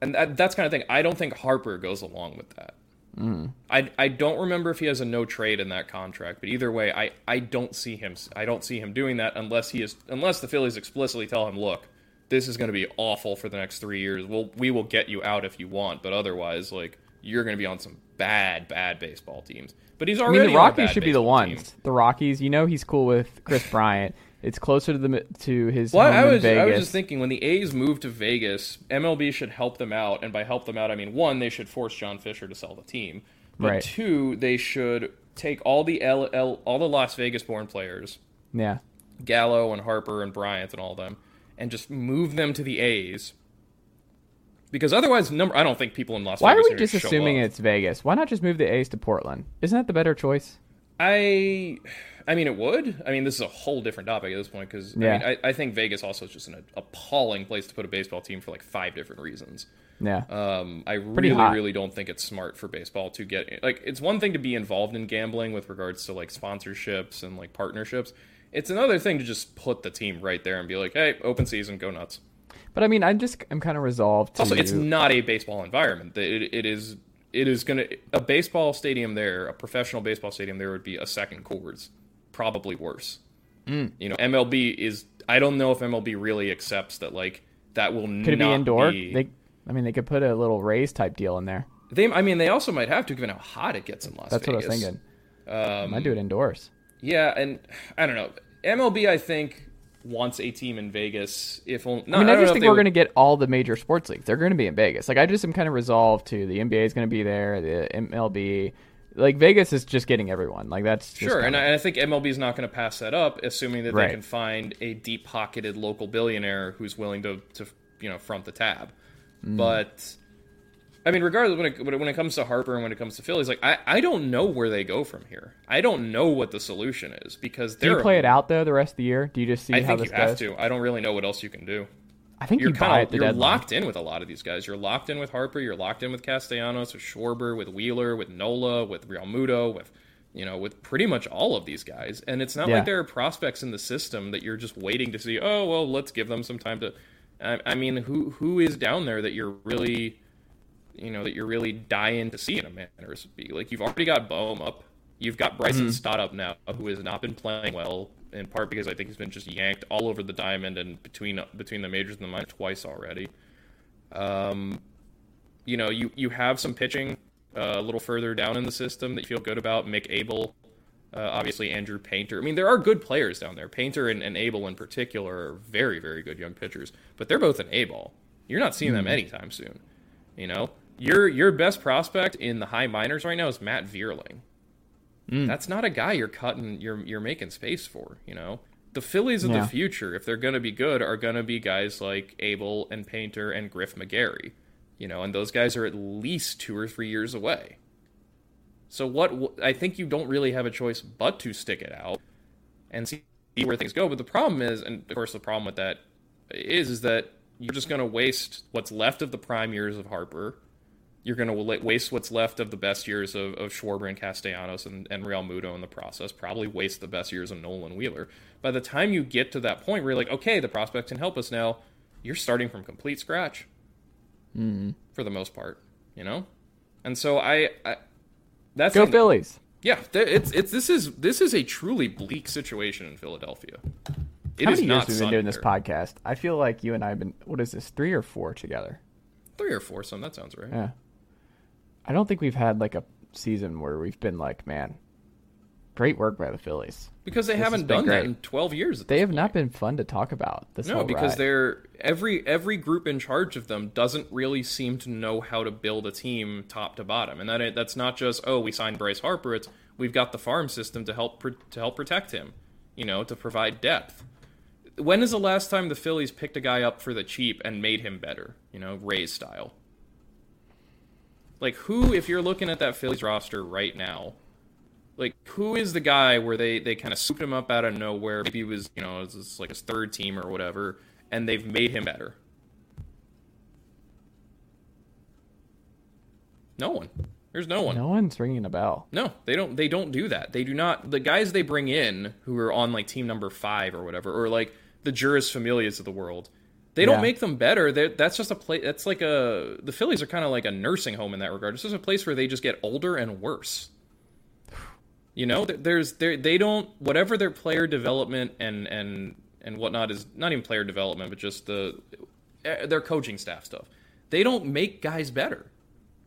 and that, that's kind of thing. I don't think Harper goes along with that. Mm. I I don't remember if he has a no trade in that contract, but either way, I, I don't see him I don't see him doing that unless he is unless the Phillies explicitly tell him, look, this is going to be awful for the next three years. We'll we will get you out if you want, but otherwise, like you're going to be on some bad bad baseball teams. But he's already. I mean, the Rockies should be the ones. team. The Rockies, you know, he's cool with Kris Bryant. It's closer to the to his Well, I in was Vegas. I was just thinking when the A's move to Vegas, MLB should help them out, and by help them out, I mean one, they should force John Fisher to sell the team, but Right. two, they should take all the L, L, all the Las Vegas-born players, yeah. Gallo and Harper and Bryant and all of them, and just move them to the A's. Because otherwise, number I don't think people in Las Vegas. Why are we just assuming it's Vegas? Why not just move the A's to Portland? Isn't that the better choice? I, I mean, it would. I mean, this is a whole different topic at this point because Yeah. I, mean, I, I think Vegas also is just an appalling place to put a baseball team for like five different reasons. Yeah. Um, I Pretty really, hot. really don't think it's smart for baseball to get like. It's one thing to be involved in gambling with regards to like sponsorships and like partnerships. It's another thing to just put the team right there and be like, "Hey, open season, go nuts." but I mean, I'm just I'm kind of resolved to. Also, it's not a baseball environment. It, it is. It is gonna a baseball stadium there, a professional baseball stadium there would be a second Coors, probably worse. Mm. You know, MLB is. I don't know if MLB really accepts that. Like that will Could it be indoor? be- They, I mean, they could put a little Rays type deal in there. They, I mean, they also might have to, given how hot it gets in Las That's Vegas. That's what I was thinking. Um, Might do it indoors. Yeah, and I don't know. MLB, I think, wants a team in Vegas. If only, no, I mean, I, I, just think we're would- going to get all the major sports leagues. They're going to be in Vegas. Like, I just am kind of resolved to the NBA is going to be there, the MLB. Like, Vegas is just getting everyone. Like, that's just Sure, and I, and I think MLB is not going to pass that up, assuming that Right. they can find a deep-pocketed local billionaire who's willing to, to you know, front the tab. Mm. But I mean, regardless, when it, when it comes to Harper and when it comes to Phillies, like I, I don't know where they go from here. I don't know what the solution is because do you play it out though the rest of the year? Do you just see I how think you have goes? to. I don't really know what else you can do. I think you're you kind of you're deadline. locked in with a lot of these guys. You're locked in with Harper. You're locked in with Castellanos, with Schwarber, with Wheeler, with Nola, with Realmuto, with you know, with pretty much all of these guys. And it's not Yeah. like there are prospects in the system that you're just waiting to see. Oh well, let's give them some time to. I, I mean, who who is down there that you're really, you know, that you're really dying to see in a manner speak? Like you've already got Bohm up. You've got Bryson mm-hmm. Stott up now, who has not been playing well, in part because I think he's been just yanked all over the diamond and between between the majors and the minors twice already. Um, you know, you you have some pitching uh, a little further down in the system that you feel good about. Mick Abel, uh, obviously Andrew Painter. I mean, there are good players down there. Painter and, and Abel in particular are very very good young pitchers, but they're both an A ball. You're not seeing them anytime soon. You know, your your best prospect in the high minors right now is Matt Vierling. Mm. That's not a guy you're cutting. You're you're making space for. You know, the Phillies of Yeah. the future, if they're going to be good, are going to be guys like Abel and Painter and Griff McGarry. You know, and those guys are at least two or three years away. So what I think you don't really have a choice but to stick it out and see where things go. But the problem is, and of course the problem with that is, is that you're just going to waste what's left of the prime years of Harper. You're going to waste what's left of the best years of, of Schwarber and Castellanos and, and Realmuto in the process. Probably waste the best years of Nolan Wheeler. By the time you get to that point where you're like, okay, the prospect can help us now, you're starting from complete scratch mm-hmm. for the most part, you know. And so I, I that's Go the- Phillies. yeah, it's it's this is this is a truly bleak situation in Philadelphia. It How is many years not have we been doing this podcast? I feel like you and I have been. What is this? Three or four together? Three or four, some that sounds right. Yeah. I don't think we've had like a season where we've been like, man, great work by the Phillies. Because they This haven't done that in 12 years. They have point. not been fun to talk about this No, because ride. they're every every group in charge of them doesn't really seem to know how to build a team top to bottom, and that that's not just oh we signed Bryce Harper. It's we've got the farm system to help pr- to help protect him, you know, to provide depth. When is the last time the Phillies picked a guy up for the cheap and made him better? You know, Rays style. Like who, if you're looking at that Phillies roster right now, like who is the guy where they they kind of scooped him up out of nowhere? Maybe he was you know it was like his third team or whatever, and they've made him better. No one. There's no one. no one's ringing a bell. No, they don't. They don't do that. They do not. The guys they bring in who are on like team number five or whatever, or like the Jeurys Familias of the world, they don't make them better. They're, that's just a place. That's like a. The Phillies are kind of like a nursing home in that regard. It's just a place where they just get older and worse. You know, there's there they don't whatever their player development and and and whatnot is not even player development, but just the eh, their coaching staff stuff. They don't make guys better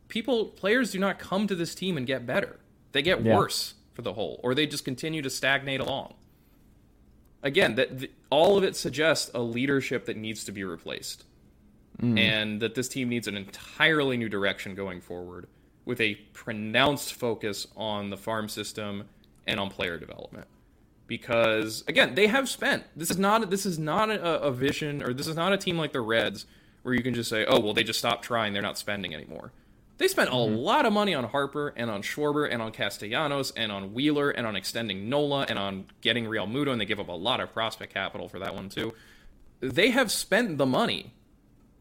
people players do not come to this team and get better. They get Yeah. worse for the whole, or they just continue to stagnate along. Again, that th- all of it suggests a leadership that needs to be replaced, mm. and that this team needs an entirely new direction going forward, with a pronounced focus on the farm system and on player development. Because again, they have spent. This is not this is not a, a vision, or this is not a team like the Reds where you can just say, "Oh, well, they just stopped trying; they're not spending anymore." They spent a mm-hmm. lot of money on Harper and on Schwarber and on Castellanos and on Wheeler and on extending Nola and on getting Realmuto, and they give up a lot of prospect capital for that one too. They have spent the money.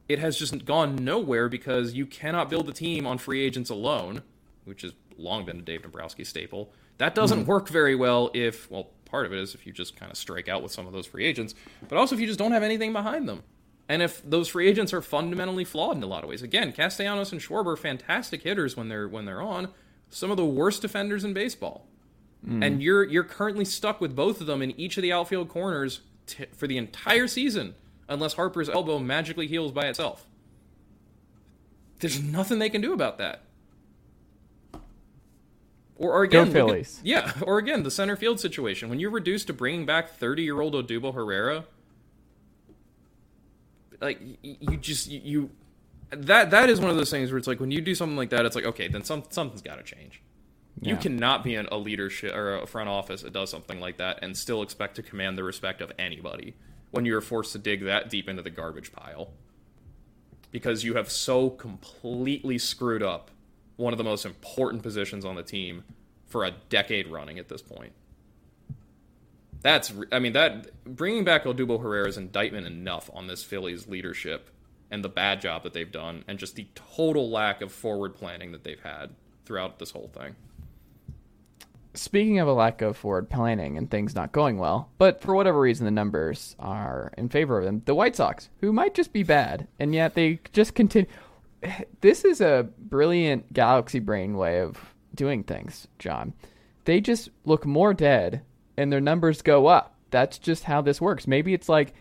It has just gone nowhere because you cannot build a team on free agents alone, which has long been a Dave Dombrowski staple. That doesn't mm-hmm. work very well if, well, part of it is if you just kind of strike out with some of those free agents, but also if you just don't have anything behind them. And if those free agents are fundamentally flawed in a lot of ways. Again, Castellanos and Schwarber are fantastic hitters when they're when they're on, some of the worst defenders in baseball. Hmm. And you're you're currently stuck with both of them in each of the outfield corners t- for the entire season unless Harper's elbow magically heals by itself. There's nothing they can do about that. Or, or again, at- yeah, or again, the center field situation. When you're reduced to bringing back 30 year old Odubel Herrera, like you just you, you that that is one of those things where it's like when you do something like that, it's like okay, then some something's got to change. You cannot be in a leadership or a front office that does something like that and still expect to command the respect of anybody when you're forced to dig that deep into the garbage pile because you have so completely screwed up one of the most important positions on the team for a decade running at this point. That's, I mean, that bringing back Odubel Herrera is indictment enough on this Phillies leadership and the bad job that they've done, and just the total lack of forward planning that they've had throughout this whole thing. Speaking of a lack of forward planning and things not going well, but for whatever reason the numbers are in favor of them, the White Sox, who might just be bad, and yet they just continue. This is a brilliant galaxy brain way of doing things, Jon. They just look more dead and their numbers go up. That's just how this works. Maybe it's like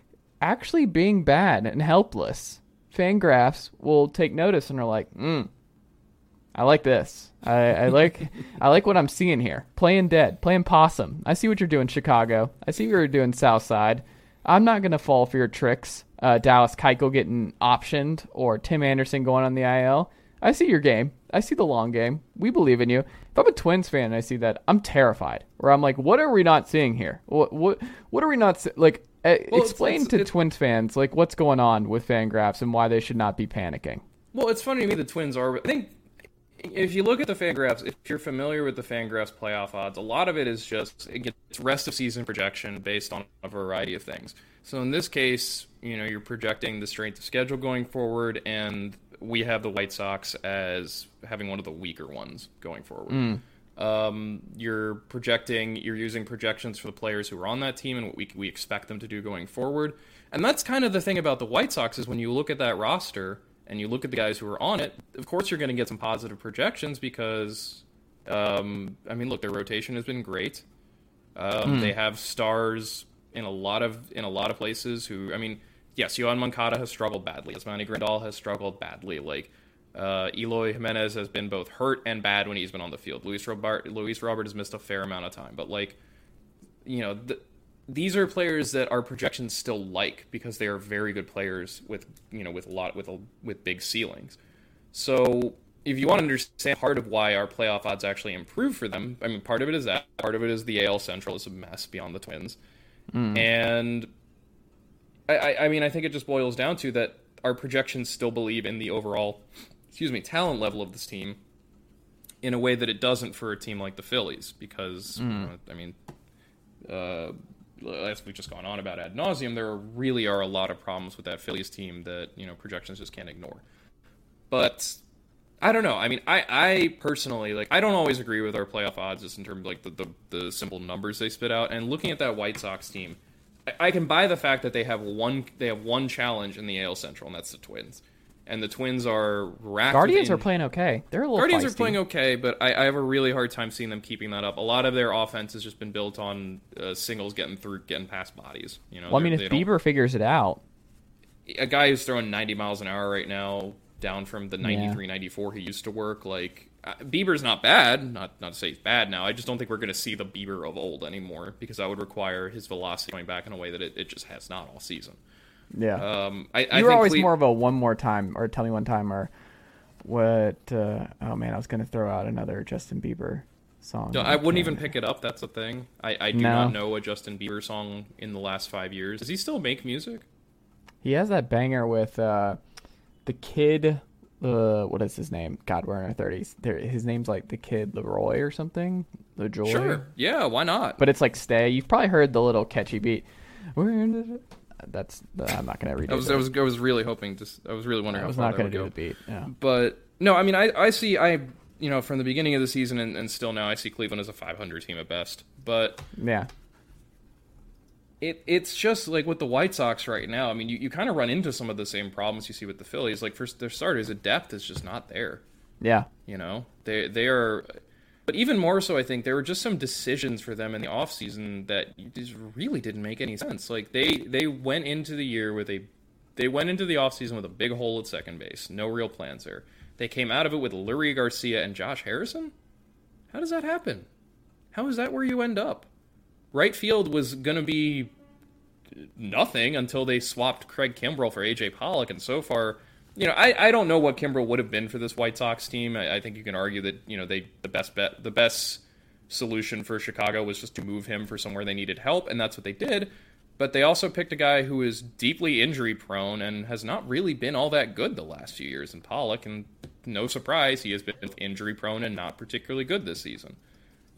actually being bad and helpless. Fangraphs will take notice and are like, hmm, I like this. I, I like I like what I'm seeing here. Playing dead, playing possum. I see what you're doing, Chicago. I see what you're doing, South Side. I'm not gonna fall for your tricks. Uh, Dallas Keuchel getting optioned or Tim Anderson going on the IL. I see your game. I see the long game. We believe in you. If I'm a Twins fan and I see that, I'm terrified. Where I'm like, what are we not seeing here? What what what are we not se- like? Uh, Well, it's- explain it's- to it's- Twins fans like what's going on with Fangraphs and why they should not be panicking. Well, it's funny to me the Twins are. I think if you look at the Fangraphs, if you're familiar with the Fangraphs playoff odds, a lot of it is just it gets rest of season projection based on a variety of things. So in this case, you know, you're projecting the strength of schedule going forward, and we have the White Sox as having one of the weaker ones going forward. Um, you're projecting, you're using projections for the players who are on that team and what we, we expect them to do going forward. And that's kind of the thing about the White Sox is when you look at that roster and you look at the guys who are on it, of course you're going to get some positive projections because, um, I mean, look, their rotation has been great. Um, They have stars in a lot of in a lot of places who, I mean, yes, Yoán Moncada has struggled badly. Yasmani Grandal has struggled badly. Like, Uh, Eloy Jimenez has been both hurt and bad when he's been on the field. Luis Robert, Luis Robert has missed a fair amount of time, but like, you know, th- these are players that our projections still like because they are very good players with you know with a lot with a, with big ceilings. So if you want to understand part of why our playoff odds actually improve for them, I mean, part of it is that. Part of it is the AL Central is a mess beyond the Twins, mm. and I, I mean, I think it just boils down to that our projections still believe in the overall excuse me, talent level of this team in a way that it doesn't for a team like the Phillies because, mm. know, I mean, uh, as we've just gone on about ad nauseum, there really are a lot of problems with that Phillies team that you know projections just can't ignore. But I don't know. I mean, I, I personally like I don't always agree with our playoff odds just in terms of like the, the, the simple numbers they spit out. And looking at that White Sox team, I, can buy the fact that they have one they have one challenge in the AL Central, and that's the Twins and the Twins are racking. Guardians are playing okay. They're a little Guardians feisty. are playing okay, but I, I, have a really hard time seeing them keeping that up. A lot of their offense has just been built on uh, singles getting through, getting past bodies. You know, well, I mean, if Bieber figures it out, a guy who's throwing 90 miles an hour right now, down from the 93, yeah. 94 he used to work, like Bieber's not bad. Not not to say he's bad now. I just don't think we're going to see the Bieber of old anymore because that would require his velocity going back in a way that it, it just has not all season. Yeah. Um, I, I you were always Cle- more of a one more time or tell me one time or what? Uh, oh man, I was going to throw out another Justin Bieber song. No, I wouldn't even pick it up. That's the thing. I, I do no. not know a Justin Bieber song in the last five years. Does he still make music? He has that banger with uh, the kid. Uh, what is his name? God, we're in our thirties. His name's like the kid Leroy or something. LeJoy. Sure. Yeah. Why not? But it's like stay. You've probably heard the little catchy beat that's I'm not gonna read. I was, I was I was really hoping to. I was really wondering. I was not gonna do the beat. Yeah. But no, I mean, I I see I you know from the beginning of the season and, and still now I see Cleveland as a 500 team at best. But yeah. It, it's just like with the White Sox right now. I mean, you, you kind of run into some of the same problems you see with the Phillies. Like, for their starters, the depth is just not there. Yeah. You know, they they are but even more so, I think there were just some decisions for them in the offseason that just really didn't make any sense. Like they they went into the year with a they went into the offseason with a big hole at second base. No real plans there. They came out of it with Leury Garcia and Josh Harrison? How does that happen? How is that where you end up? Right field was going to be nothing until they swapped Craig Kimbrel for AJ Pollock, and so far you know, I, I don't know what Kimbrel would have been for this White Sox team. I, I, think you can argue that you know they the best bet the best solution for Chicago was just to move him for somewhere they needed help, and that's what they did. But they also picked a guy who is deeply injury prone and has not really been all that good the last few years in Pollock, and no surprise, he has been injury prone and not particularly good this season.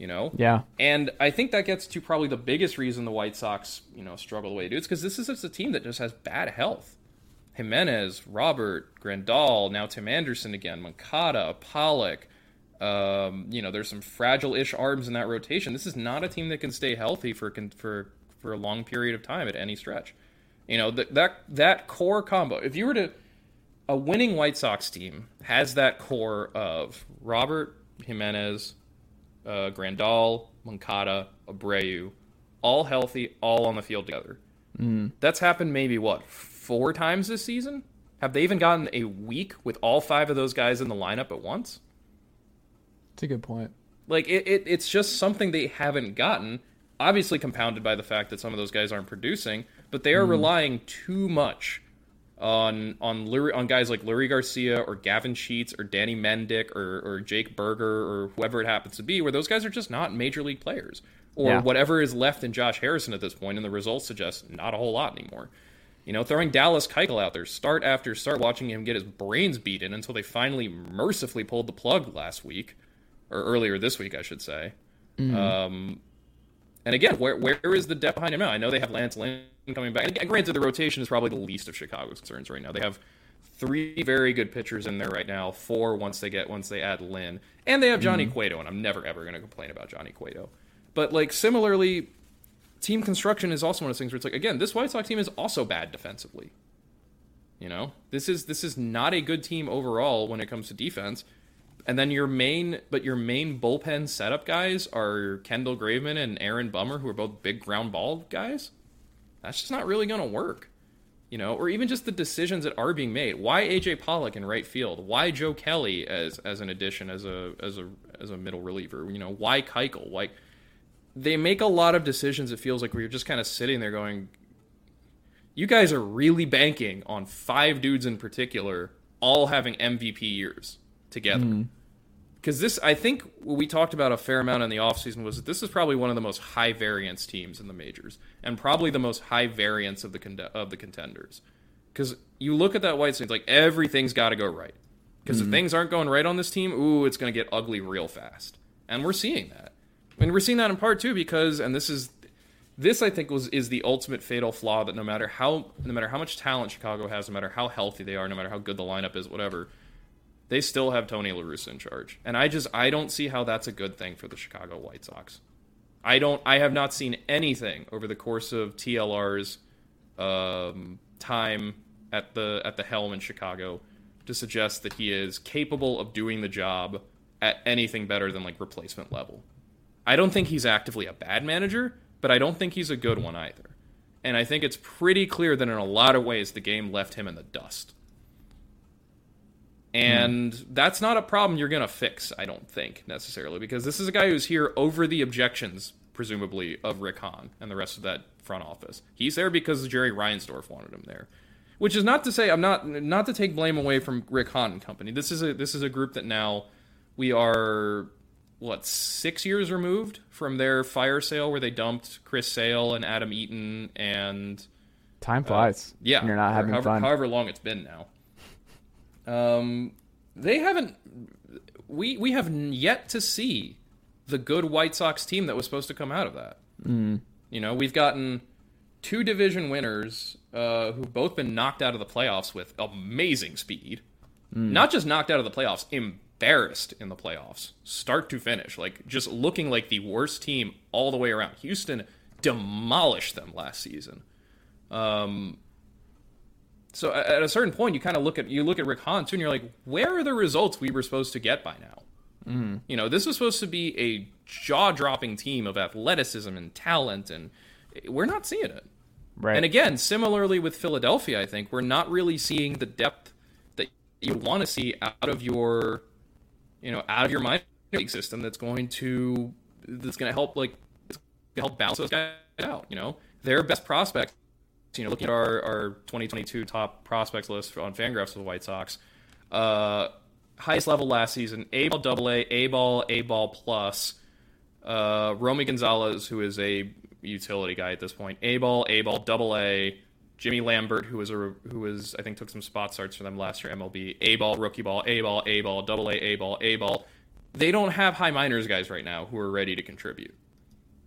You know, yeah, and I think that gets to probably the biggest reason the White Sox, you know, struggle the way they do. It's because this is just a team that just has bad health. Jimenez, Robert, Grandal, now Tim Anderson again, Moncada, Pollock. Um, you know, there's some fragile-ish arms in that rotation. This is not a team that can stay healthy for for for a long period of time at any stretch. You know, that that that core combo. If you were to a winning White Sox team has that core of Robert Jimenez, uh, Grandal, Moncada, Abreu, all healthy, all on the field together. Mm. That's happened maybe what four times this season? Have they even gotten a week with all five of those guys in the lineup at once? It's a good point. Like it, it it's just something they haven't gotten. Obviously compounded by the fact that some of those guys aren't producing, but they are mm. relying too much on on on guys like Leury Garcia or Gavin Sheets or Danny Mendick or, or Jake Burger or whoever it happens to be, where those guys are just not major league players. Or yeah. whatever is left in Josh Harrison at this point, and the results suggest not a whole lot anymore. You know, throwing Dallas Keuchel out there, start after start, watching him get his brains beaten until they finally mercifully pulled the plug last week, or earlier this week, I should say. Mm-hmm. Um, and again, where where is the depth behind him now? I know they have Lance Lynn coming back. And granted, the rotation is probably the least of Chicago's concerns right now. They have three very good pitchers in there right now. Four once they get once they add Lynn, and they have Johnny mm-hmm. Cueto. And I'm never ever going to complain about Johnny Cueto. But like similarly, team construction is also one of those things where it's like again, this White Sox team is also bad defensively. You know, this is this is not a good team overall when it comes to defense. And then your main, but your main bullpen setup guys are Kendall Graveman and Aaron Bummer, who are both big ground ball guys. That's just not really going to work. you know, or even just the decisions that are being made. Why AJ Pollock in right field? Why Joe Kelly as as an addition as a as a as a middle reliever? You know, why Keuchel? Why they make a lot of decisions. It feels like we're just kind of sitting there going, "You guys are really banking on five dudes in particular, all having MVP years together." Mm-hmm. Because this, I think, what we talked about a fair amount in the offseason was that this is probably one of the most high variance teams in the majors, and probably the most high variance of the con- of the contenders. Because you look at that White Sox, like everything's got to go right. Because if mm-hmm. things aren't going right on this team, ooh, it's going to get ugly real fast, and we're seeing that. And we're seeing that in part too because, and this is, this I think was is the ultimate fatal flaw that no matter how no matter how much talent Chicago has, no matter how healthy they are, no matter how good the lineup is, whatever they still have Tony La Russa in charge. And I just I don't see how that's a good thing for the Chicago White Sox. I don't I have not seen anything over the course of TLR's um, time at the at the helm in Chicago to suggest that he is capable of doing the job at anything better than like replacement level. I don't think he's actively a bad manager, but I don't think he's a good one either. And I think it's pretty clear that in a lot of ways the game left him in the dust. Mm-hmm. And that's not a problem you're going to fix, I don't think, necessarily, because this is a guy who's here over the objections, presumably, of Rick Hahn and the rest of that front office. He's there because Jerry Reinsdorf wanted him there. Which is not to say I'm not not to take blame away from Rick Hahn and company. This is a this is a group that now we are what six years removed from their fire sale where they dumped Chris Sale and Adam Eaton and Time uh, flies. yeah, when you're not having however, fun. However long it's been now. Um, they haven't. We we have yet to see the good White Sox team that was supposed to come out of that. Mm. You know, we've gotten two division winners uh, who've both been knocked out of the playoffs with amazing speed. Not just knocked out of the playoffs, embarrassed in the playoffs, start to finish. Like just looking like the worst team all the way around. Houston demolished them last season. Um, so at a certain point, you kind of look at you look at Rick Hahn too, and you're like, where are the results we were supposed to get by now? Mm-hmm. You know, this was supposed to be a jaw-dropping team of athleticism and talent, and we're not seeing it. Right. And again, similarly with Philadelphia, I think we're not really seeing the depth that you want to see out of your, you know, out of your minor league system. That's going to that's going to help like help balance those guys out. You know, their best prospects. You know, looking at our, our 2022 top prospects list on Fangraphs for the White Sox, uh, highest level last season: A ball, double A, A ball, A ball plus. Uh, Romy Gonzalez, who is a utility guy at this point. A ball, A ball, double A. Jimmy Lambert, who was a who was I think took some spot starts for them last year MLB. A ball, rookie ball, A ball, A ball, double A, A ball, A ball. They don't have high minors guys right now who are ready to contribute.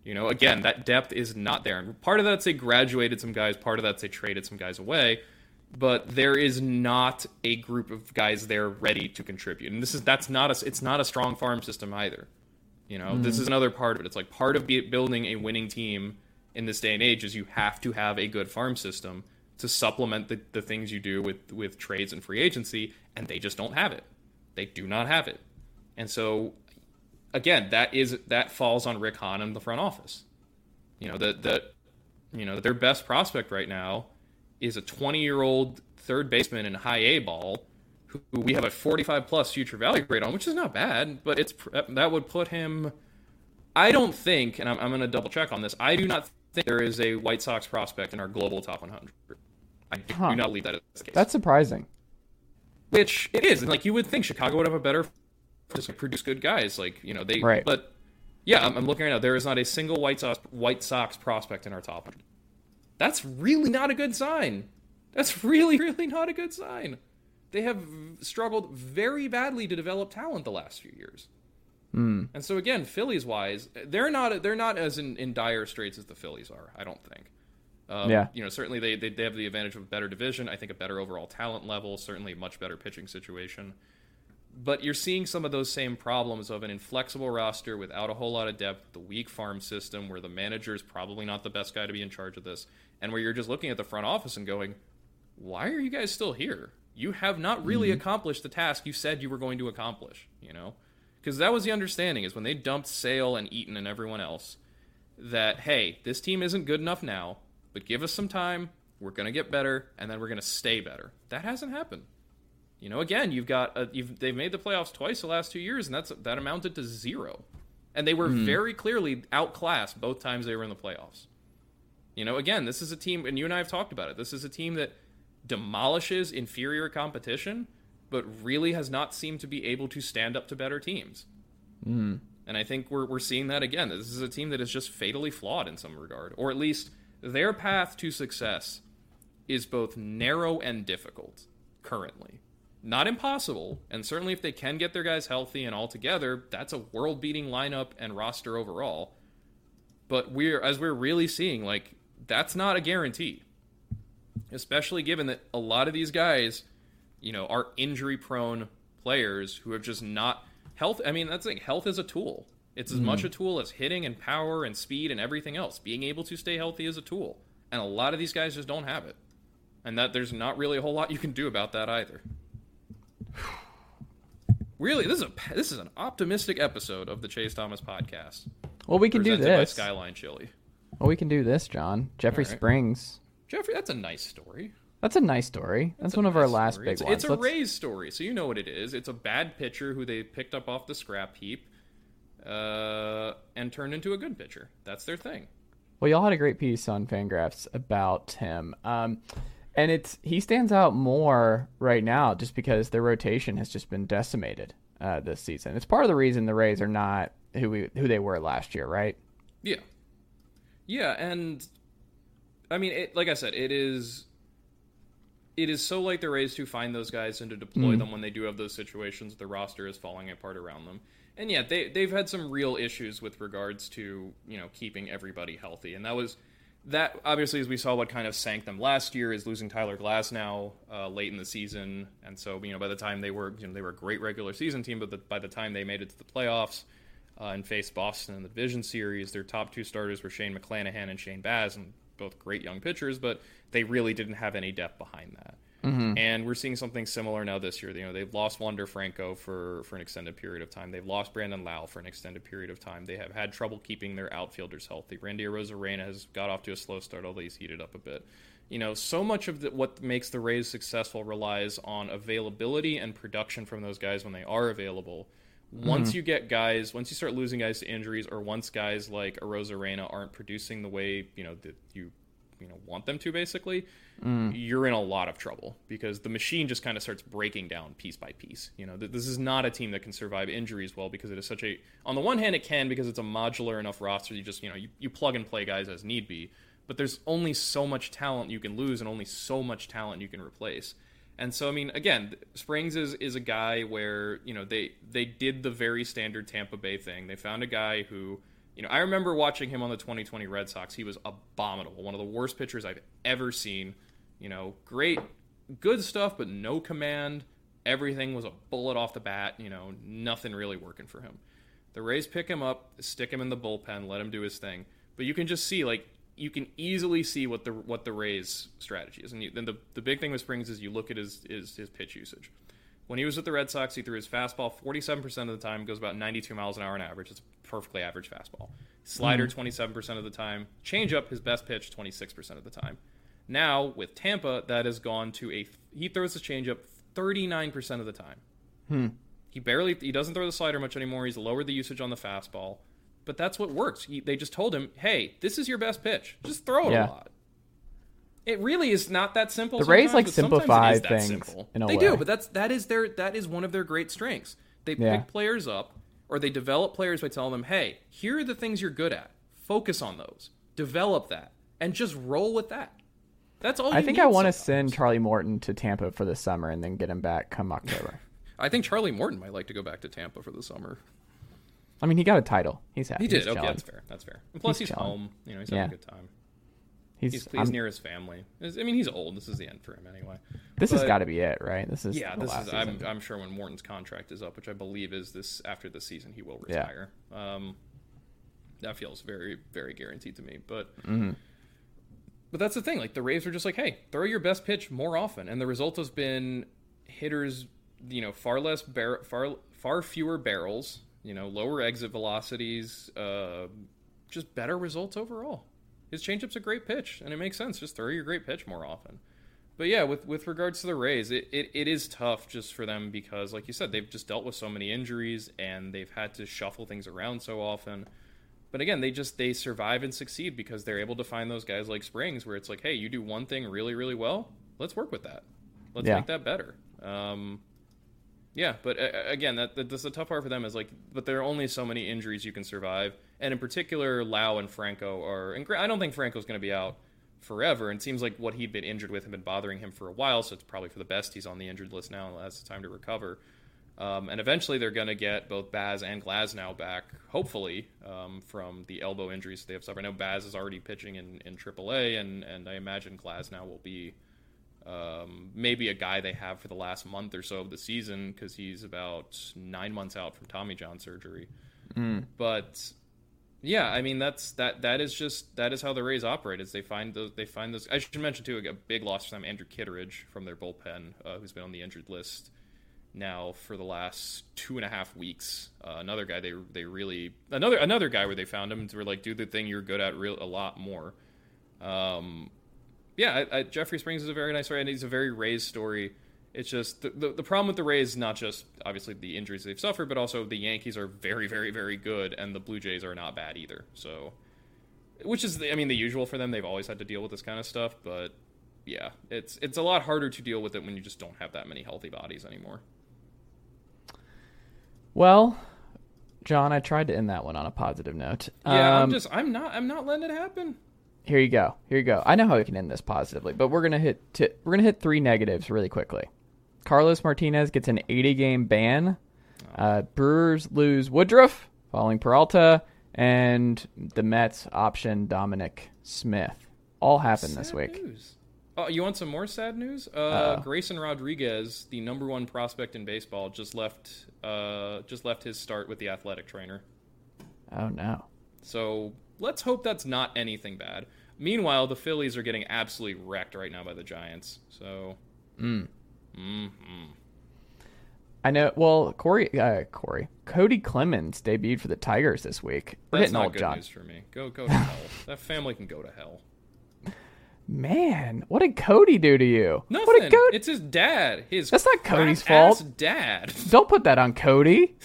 You know, again, that depth is not there. And part of that's they graduated some guys, part of that's they traded some guys away, but there is not a group of guys there ready to contribute. And this is that's not a it's not a strong farm system either. You know, this hmm. is another part of it. It's like part of building a winning team in this day and age is you have to have a good farm system to supplement the, the things you do with with trades and free agency, and they just don't have it. They do not have it. And so again, that is that falls on Rick Hahn and the front office. You know, that that you know, their best prospect right now is a 20-year-old third baseman in high A ball who we have a 45 plus future value grade on, which is not bad, but it's that would put him I don't think, and I'm, I'm going to double check on this. I do not think there is a White Sox prospect in our global top 100. I do Huh. not believe that is the case. That's surprising. which it is. Like you would think Chicago would have a better just like, produce good guys. Like you know they. Right. But yeah, I'm, I'm looking right now. There is not a single White Sox White Sox prospect in our top 100. That's really not a good sign. That's really really not a good sign. They have struggled very badly to develop talent the last few years. And so again, Phillies wise, they're not they're not as in, in dire straits as the Phillies are. I don't think. Um, Yeah. You know, certainly they, they they have the advantage of a better division. I think a better overall talent level. Certainly a much better pitching situation. But you're seeing some of those same problems of an inflexible roster without a whole lot of depth, the weak farm system where the manager is probably not the best guy to be in charge of this, and where you're just looking at the front office and going, why are you guys still here? You have not really mm-hmm. accomplished the task you said you were going to accomplish, you know? Because that was the understanding is when they dumped Sale and Eaton and everyone else, that, hey, this team isn't good enough now, but give us some time. we're going to get better, and then we're going to stay better. That hasn't happened. You know, again, you've got a, you've they've made the playoffs twice the last two years, and that's that amounted to zero, and they were very clearly outclassed both times they were in the playoffs. You know, again, this is a team, and you and I have talked about it. This is a team that demolishes inferior competition, but really has not seemed to be able to stand up to better teams. Mm. And I think we're, we're seeing that again. This is a team that is just fatally flawed in some regard, or at least their path to success is both narrow and difficult currently. Not impossible, and certainly if they can get their guys healthy and all together, that's a world beating lineup and roster overall. But we're, as we're really seeing, like, that's not a guarantee. Especially given that a lot of these guys, you know, are injury prone players who have just not health i mean that's like health is a tool. It's as much a mm-hmm. tool as hitting and power and speed and everything else. Being able to stay healthy is a tool. And a lot of these guys just don't have it. And that there's not really a whole lot you can do about that either really this is a this is an optimistic episode of the chase thomas podcast Well, we can do this. skyline chili Well, we can do this, Jon. Jeffrey right. Springs. jeffrey that's a nice story That's a nice story. That's, a one of our last story. big it's, ones. It's a Let's- Rays story, so you know what it is. It's a bad pitcher who they picked up off the scrap heap uh, and turned into a good pitcher. That's their thing. Well, y'all had a great piece on Fangraphs about him, um, and it's he stands out more right now just because their rotation has just been decimated uh, this season. It's part of the reason the Rays are not who we who they were last year, right? Yeah, yeah, and I mean, it, like I said, it is. It is so like the Rays to find those guys and to deploy them when they do have those situations. The roster is falling apart around them, and yeah, they they've had some real issues with regards to you know keeping everybody healthy, and that was that obviously as we saw what kind of sank them last year is losing Tyler Glasnow uh, late in the season, and so you know by the time they were you know they were a great regular season team, but the, by the time they made it to the playoffs uh, and faced Boston in the division series, their top two starters were Shane McClanahan and Shane Baz, and both great young pitchers, but they really didn't have any depth behind that. Mm-hmm. And we're seeing something similar now this year. You know, they've lost Wander Franco for, for an extended period of time. They've lost Brandon Lowe for an extended period of time. They have had trouble keeping their outfielders healthy. Randy Arozarena has got off to a slow start, although he's heated up a bit. You know, so much of the, what makes the Rays successful relies on availability and production from those guys when they are available. Mm-hmm. Once you get guys, once you start losing guys to injuries, or once guys like a Rosarena aren't producing the way you know that you you know want them to basically mm. you're in a lot of trouble because the machine just kind of starts breaking down piece by piece. You know th- this is not a team that can survive injuries well because it is such a on the one hand it can because it's a modular enough roster you just you know you, you plug and play guys as need be but there's only so much talent you can lose and only so much talent you can replace. And so I mean, again, Springs is is a guy where you know they they did the very standard Tampa Bay thing. They found a guy who, you know, I remember watching him on the 2020 Red Sox. He was abominable, one of the worst pitchers I've ever seen. You know, great, good stuff, but no command. Everything was a bullet off the bat. You know, nothing really working for him. The Rays pick him up, stick him in the bullpen, let him do his thing. But you can just see like you can easily see what the what the Rays strategy is. And you, then the the big thing with Springs is you look at his is his pitch usage. When he was with the Red Sox, he threw his fastball 47% of the time, goes about 92 miles an hour on average. It's a perfectly average fastball. Slider hmm. 27% of the time, changeup his best pitch 26% of the time. Now with Tampa, that has gone to a he throws his changeup 39% of the time. Hmm. He barely he doesn't throw the slider much anymore. He's lowered the usage on the fastball, but that's what works. He, they just told him, "Hey, this is your best pitch. Just throw it Yeah. a lot." It really is not that simple. The Rays, like, simplify things simple. in a they way. do, but that's that is their that is one of their great strengths. They Yeah. pick players up or they develop players by telling them, "Hey, here are the things you're good at. Focus on those. Develop that, and just roll with that." That's all. I you think need I think I want to send Charlie Morton to Tampa for the summer and then get him back come October. I think Charlie Morton might like to go back to Tampa for the summer. I mean, he got a title. He's happy. He did. He's Okay, chilling. that's fair. That's fair. And plus, He's he's, home. You know, he's Yeah. having a good time. He's, He's, he's near his family. I mean, he's old. This is the end for him anyway. this has got to be it, right? This is Yeah, this is. I'm. I'm sure when Morton's contract is up, which I believe is this after the season, he will retire. Yeah. Um, that feels very, very guaranteed to me. But, Mm-hmm. but that's the thing. Like the Rays are just like, hey, throw your best pitch more often, and the result has been hitters, you know, far less bar- far far fewer barrels, you know, lower exit velocities, uh, just better results overall. His changeup's a great pitch, and it makes sense. Just throw your great pitch more often. But yeah, with with regards to the Rays, it, it, it is tough just for them because, like you said, they've just dealt with so many injuries and they've had to shuffle things around so often. But again, they just they survive and succeed because they're able to find those guys like Springs, where it's like, hey, you do one thing really really well, let's work with that, let's Yeah. make that better. Um, yeah, but uh, again, that, that that's the tough part for them is like, but there are only so many injuries you can survive, and in particular, Lowe and Franco are. And I don't think Franco's going to be out forever. And it seems like what he'd been injured with had been bothering him for a while, so it's probably for the best he's on the injured list now and has time to recover. Um, and eventually, they're going to get both Baz and Glasnow back, hopefully, um, from the elbow injuries they have suffered. I know Baz is already pitching in, in AAA, and, and I imagine Glasnow will be um, maybe a guy they have for the last month or so of the season because he's about nine months out from Tommy John surgery. But yeah, I mean that's that that is just that is how the Rays operate. Is they find those they find those. I should mention too a big loss for them, Andrew Kittredge from their bullpen, uh, who's been on the injured list now for the last two and a half weeks. Uh, another guy they they really another another guy where they found him to like do the thing you're good at real a lot more. Um, yeah, I, I, Jeffrey Springs is a very nice story, and he's a very Rays story. It's just the, the, the problem with the Rays, is not just obviously the injuries they've suffered, but also the Yankees are very, very, very good, and the Blue Jays are not bad either. So, which is, the, I mean, the usual for them. They've always had to deal with this kind of stuff, but yeah, it's it's a lot harder to deal with it when you just don't have that many healthy bodies anymore. Well, Jon, I tried to end that one on a positive note. Yeah, Um, I'm just, I'm not, I'm not letting it happen. here you go. Here you go. I know how we can end this positively, but we're gonna hit t- we're gonna hit three negatives really quickly. Carlos Martinez gets an 80 game ban. Uh, Brewers lose Woodruff following Peralta, and the Mets option Dominic Smith. All happened this Sad week. News. Oh, you want some more sad news? Uh, Uh-oh. Grayson Rodriguez, the number one prospect in baseball, just left. Uh, just left his start with the athletic trainer. Oh no. So let's hope that's not anything bad. Meanwhile, the Phillies are getting absolutely wrecked right now by the Giants. So, Mm. Mm I know. Well, Corey, uh, Corey, Cody Clemens debuted for the Tigers this week. We're that's not good news for me. Go, go to hell. That family can go to hell. Man, what did Cody do to you? Nothing. What did Cody? It's his dad. His That's not Cody's fault. Dad. Don't put that on Cody.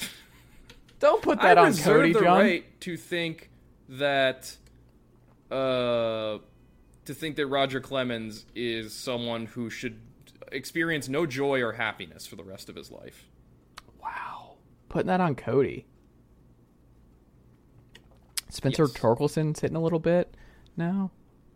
Don't put that I on Cody, the Jon. right to think that, uh, to think that Roger Clemens is someone who should experience no joy or happiness for the rest of his life. Wow, putting that on Cody. Spencer Yes. Torkelson's hitting a little bit now.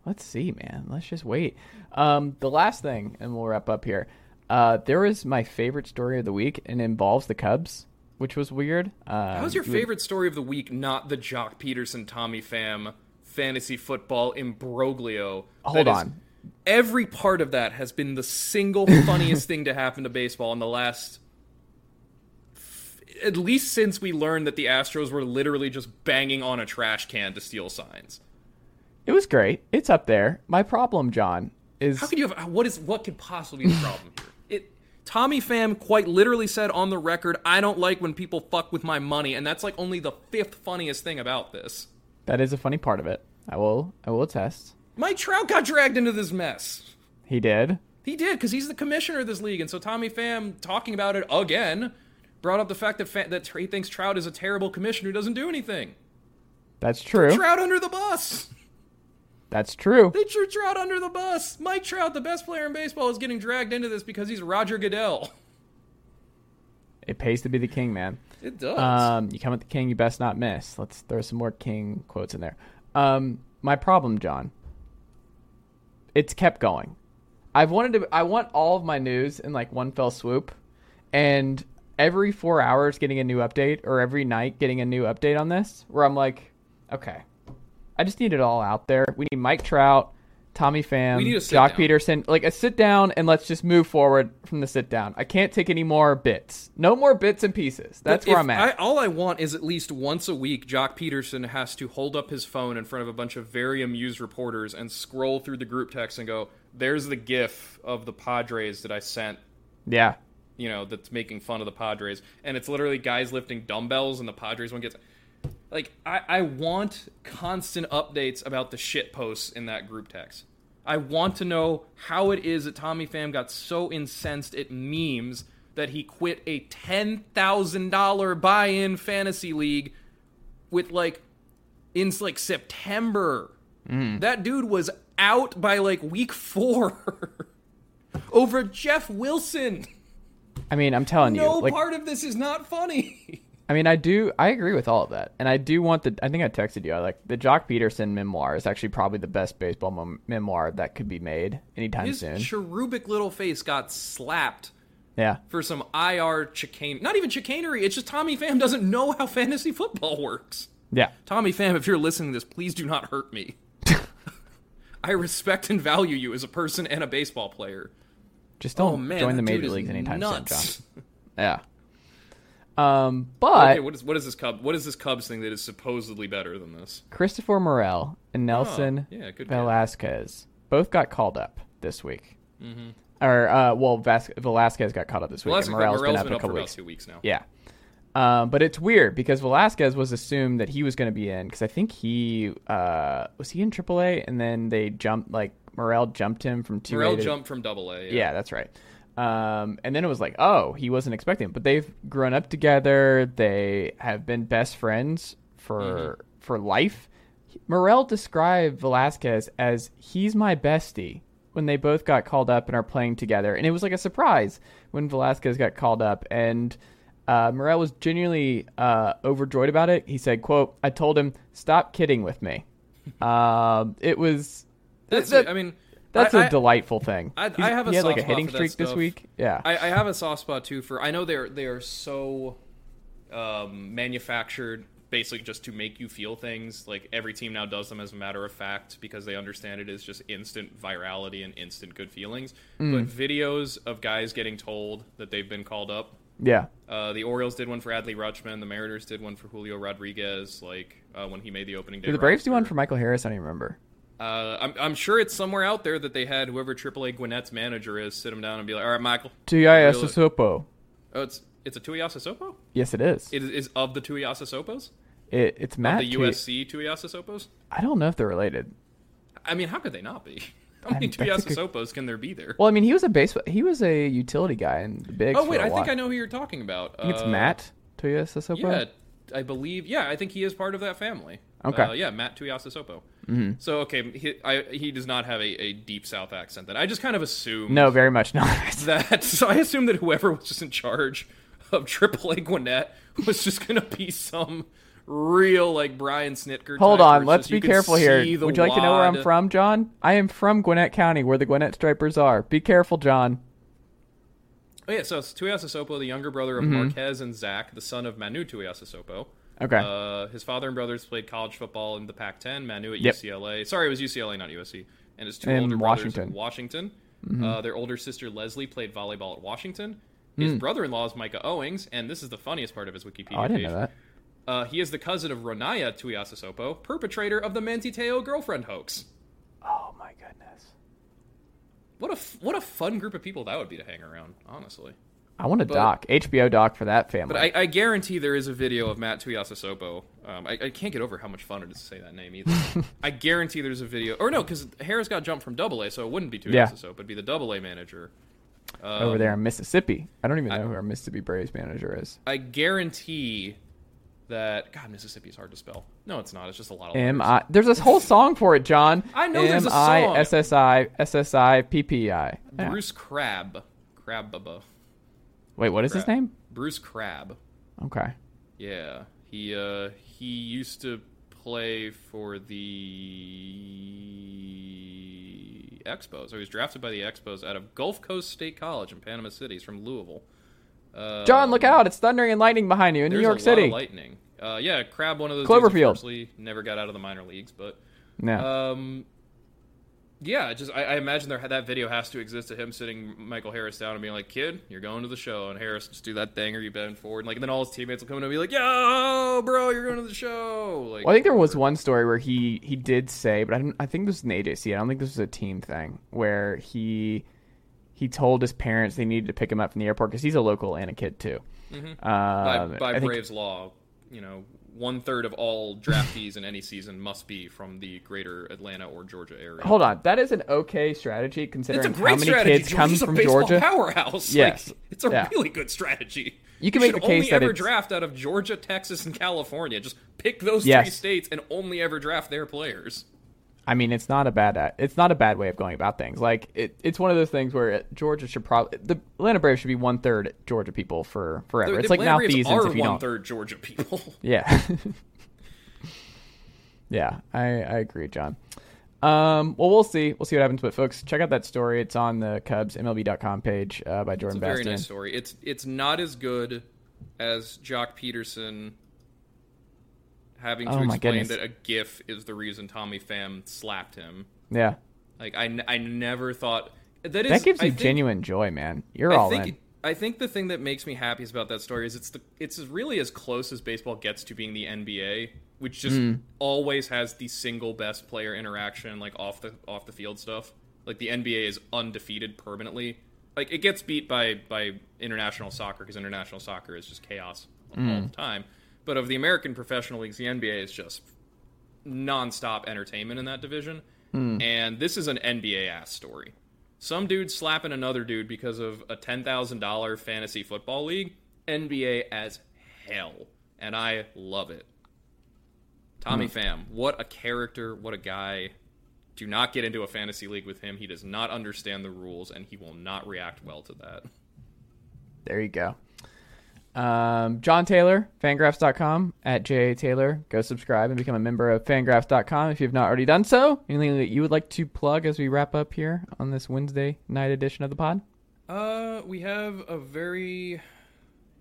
Let's see, man. Let's just wait. Um, the last thing, and we'll wrap up here. Uh, there was my favorite story of the week, and it involves the Cubs, which was weird. Um, How's your you would- favorite story of the week? Not the Joc Pederson Tommy Pham fantasy football imbroglio. Hold That is- on. Every part of that has been the single funniest thing to happen to baseball in the last. At least since we learned that the Astros were literally just banging on a trash can to steal signs. It was great. It's up there. My problem, Jon, is How could you have what is what could possibly be the problem here? It Tommy Pham quite literally said on the record, "I don't like when people fuck with my money," and that's like only the fifth funniest thing about this. that is a funny part of it. I will. I will attest. Mike Trout got dragged into this mess. He did. He did because he's the commissioner of this league, and so Tommy Pham talking about it again brought up the fact that that he thinks Trout is a terrible commissioner who doesn't do anything. That's true. Trout under the bus. That's true. They threw Trout under the bus. Mike Trout, the best player in baseball, is getting dragged into this because he's Roger Goodell. It pays to be the king, man. It does. Um, you come with the king, you best not miss. Let's throw some more king quotes in there. Um, my problem, Jon. It's kept going. I've wanted to. I want all of my news in like one fell swoop, and every four hours getting a new update, or every night getting a new update on this. Where I'm like, okay, I just need it all out there. We need Mike Trout, Tommy Pham, We need a sit Joc down. Pederson, like a sit down, and let's just move forward from the sit down. I can't take any more bits. No more bits and pieces. That's But where I'm at. I, all I want is at least once a week, Joc Pederson has to hold up his phone in front of a bunch of very amused reporters and scroll through the group text and go, "There's the GIF of the Padres that I sent." yeah. You know, that's making fun of the Padres, and it's literally guys lifting dumbbells, and the Padres one gets. Like I, I want constant updates about the shit posts in that group text. I want to know how it is that Tommy Pham got so incensed at memes that he quit a ten thousand dollar buy-in fantasy league with like in like September. Mm-hmm. That dude was out by like week four over Jeff Wilson. I mean, I'm telling No you, like, part of this is not funny. I mean, I do. I agree with all of that, and I do want the. I think I texted you. I like the Joc Pederson memoir is actually probably the best baseball mem- memoir that could be made anytime His soon. cherubic little face got slapped yeah, for some IR chicane. Not even chicanery. It's just Tommy Pham doesn't know how fantasy football works. yeah. Tommy Pham, if you're listening to this, please do not hurt me. I respect and value you as a person and a baseball player. Just don't Oh man, join the major leagues anytime soon, Jon. Yeah. Um, but okay, what is what is this Cub? What is this Cubs thing that is supposedly better than this? Christopher Morel and Nelson Oh, yeah, guy. Velazquez both got called up this week. Mm-hmm. Or uh, well, Vas- Velazquez got called up this week. Velazquez, and Morel's Morel's been up been a up couple weeks. two weeks now. Yeah. Um, but it's weird because Velazquez was assumed that he was going to be in because I think he uh, was he in AAA and then they jumped like Morel jumped him from two. Morel jumped from Double A. Yeah, that's right. Um, and then it was like, oh, he wasn't expecting it. But they've grown up together. They have been best friends for Mm-hmm. for life. Morel described Velazquez as he's my bestie when they both got called up and are playing together. And it was like a surprise when Velazquez got called up. And uh, Morel was genuinely uh, overjoyed about it. He said, "quote I told him stop kidding with me." um, it was That's. that- I mean, that's a a delightful thing. I- I have a he had like a hitting streak this week. Yeah, I, I have a soft spot too for. I know they're they are so um, manufactured basically just to make you feel things. Like every team now does them as a matter of fact because they understand it is just instant virality and instant good feelings. Mm. But videos of guys getting told that they've been called up. yeah. Uh, the Orioles did one for Adley Rutschman. The Mariners did one for Julio Rodriguez. Like uh, when he made the opening day. Did the Braves do one for Michael Harris? I don't even remember. Uh, I'm, I'm sure it's somewhere out there that they had whoever AAA Gwinnett's manager is sit him down and be like, "All right, Michael." Really- Oh, it's it's a Tuiasosopo. Yes, it is. It is, is of the Tuiasosopos? It, it's Of Matt. the Tu- USC Tuiasosopos? I don't know if they're related. I mean, how could they not be? How many that's Tuiasosopos can there be there? Well, I mean, he was a base. He was a utility guy in the bigs. oh, wait, I think. I know who you're talking about. I think it's Uh, Matt Tuyaya Sosopo. Yeah, I believe. Yeah, I think he is part of that family. Okay. Uh, yeah, Matt Tuiasosopo. Mm-hmm. So, okay, he, I, he does not have a, a deep South accent. Then I just kind of assume No, very much not. that. So I assume that whoever was just in charge of AAA Gwinnett was just going to be some real like Brian Snitker. Hold on, let's it's just you be careful here. Would you like to know where I'm from, Jon? I am from Gwinnett County, where the Gwinnett Stripers are. Be careful, Jon. Oh yeah, so it's Tuiasosopo, the younger brother of Marques and Zach, the son of Manu Tuiasosopo. Mm-hmm. Okay. Uh, his father and brothers played college football in the Pac-10. Manu at Yep. UCLA. Sorry, it was UCLA, not USC. And his two In older Washington. Mm-hmm. brothers Washington. Uh, their older sister Leslie played volleyball at Washington. His brother-in-law is Micah Owings, and this is the funniest part of his Wikipedia oh, I didn't page. know that. Uh, he is the cousin of Ronaiah Tuiasa Sopo, perpetrator of the Manti Te'o girlfriend hoax. Oh my goodness. What a what a fun group of people that would be to hang around, honestly. I want a doc, HBO doc for that family. But I, I guarantee there is a video of Matt Tuiasosopo. Um, I, I can't get over how much fun it is to say that name either. I guarantee there's a video, or no, because Harris got jumped from Double A, so it wouldn't be Tuiasosopo. Yeah. It'd be the Double A manager. over there in Mississippi. I don't even know who our Mississippi Braves manager is. I guarantee that God, Mississippi is hard to spell. No, it's not. It's just a lot of M. I. There's this whole song for it, Jon. I know there's a M I song. S S I S S I P P I. Bruce Crab, Crab Bubba. Wait, what is his name? Bruce Crab. Okay. Yeah, he uh he used to play for the Expos. Or he was drafted by the Expos out of Gulf Coast State College in Panama City. He's from Louisville. Uh, Jon, look out! It's thundering and lightning behind you in New there's York a lot City. of lightning. Uh, yeah, Crab, one of those Cloverfield. never got out of the minor leagues, but No. um, yeah, just I, I imagine there that video has to exist of him sitting Michael Harris down and being like, "Kid, you're going to the show," and Harris just do that thing or you bend forward, and, like, and then all his teammates will come in and be like, "Yo, bro, you're going to the show." Like, Well, I think there was one story where he he did say, but I, don't, I think this was an AJC. I don't think this was a team thing where he he told his parents they needed to pick him up from the airport because he's a local and a kid too. by, Um, by think- Braves law, you know, one third of all draftees in any season must be from the greater Atlanta or Georgia area. Hold on, that is an okay strategy considering how many strategy. kids come Georgia's from Georgia. powerhouse. Yes. Like, it's a Yeah. really good strategy. You can make should the case only that ever it's- draft out of Georgia, Texas, and California. Just pick those Yes. three states and only ever draft their players. I mean, it's not a bad it's not a bad way of going about things. Like it, it's one of those things where Georgia should probably the Atlanta Braves should be one third Georgia people for forever. The- it's the like Atlanta Braves malfeasance are if you one third Georgia people. Yeah. yeah, I, I agree, Jon. Um, well, we'll see. We'll see what happens. But folks, check out that story. It's on the Cubs MLB.com page uh, by It's Jordan a very Bastian. nice story. It's it's not as good as Joc Pederson having to Oh my explain that a GIF is the reason Tommy Pham slapped him. Yeah, Like I, n- I never thought that is that gives you think- genuine joy, man. You're I all think in. I think the thing that makes me happiest about that story is it's the it's really as close as baseball gets to being the NBA, which just Hmm. always has the single best player interaction like off the off the field stuff. Like the NBA is undefeated permanently. Like it gets beat by by international soccer because international soccer is just chaos Hmm. all the time. But of the American professional leagues, the NBA is just nonstop entertainment in that division. Hmm. And this is an NBA ass story. Some dude slapping another dude because of a ten thousand dollar fantasy football league. NBA as hell, and I love it. Tommy Hmm. Pham, what a character, what a guy. Do not get into a fantasy league with him. He does not understand the rules, and he will not react well to that. There you go. Um, Jon Tayler, fangraphs.com, at J.A. Tayler. Go subscribe and become a member of fangraphs.com if you've not already done so. Anything that you would like to plug as we wrap up here on this Wednesday night edition of the pod? Uh, we have a very.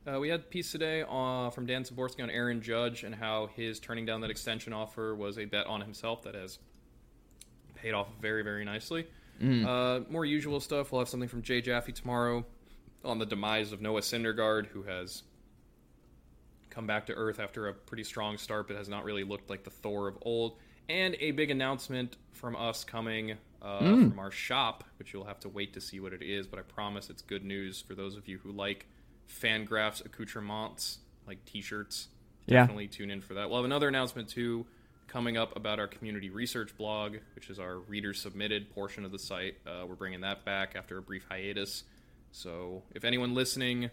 Uh, we had a piece today uh, from Dan Szymborski on Aaron Judge and how his turning down that extension offer was a bet on himself that has paid off very, very nicely. Uh, more usual stuff. We'll have something from Jay Jaffe tomorrow on the demise of Noah Syndergaard, who has come back to earth after a pretty strong start, but has not really looked like the Thor of old. And a big announcement from us coming uh, from our shop, which you'll have to wait to see what it is, but I promise it's good news for those of you who like Fangraphs accoutrements, like T-shirts. Yeah. Definitely tune in for that. We'll have another announcement too coming up about our community research blog, which is our reader submitted portion of the site. Uh, we're bringing that back after a brief hiatus. So if anyone listening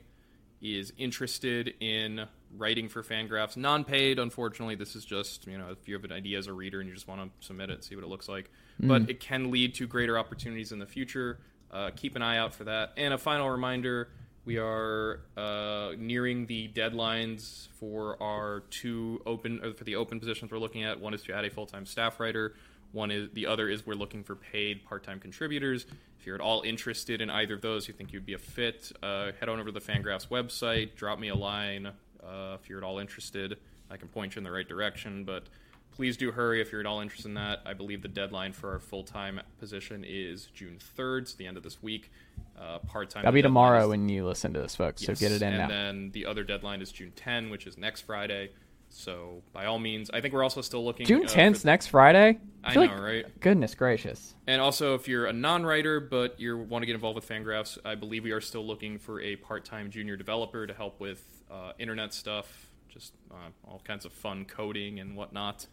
is interested in writing for Fangraphs, non-paid, unfortunately, this is just you know if you have an idea as a reader and you just want to submit it, see what it looks like. But it can lead to greater opportunities in the future. Uh, keep an eye out for that. And a final reminder: we are uh, nearing the deadlines for our two open for the open positions we're looking at. One is to add a full-time staff writer. One is the other is we're looking for paid part-time contributors. If you're at all interested in either of those, you think you'd be a fit, uh, head on over to the Fangraphs website, drop me a line. Uh, if you're at all interested, I can point you in the right direction. But please do hurry if you're at all interested in that. I believe the deadline for our full-time position is June 3rd, so the end of this week. Uh, part-time. That'll be tomorrow is- when you listen to this, folks. So get it in and now. And then the other deadline is June 10, which is next Friday. So by all means, I think we're also still looking. June uh, 10th, for- next Friday? I feel know, like- right? Goodness gracious. And also, if you're a non-writer but you want to get involved with Fangraphs, I believe we are still looking for a part-time junior developer to help with uh, internet stuff, just uh, all kinds of fun coding and whatnot.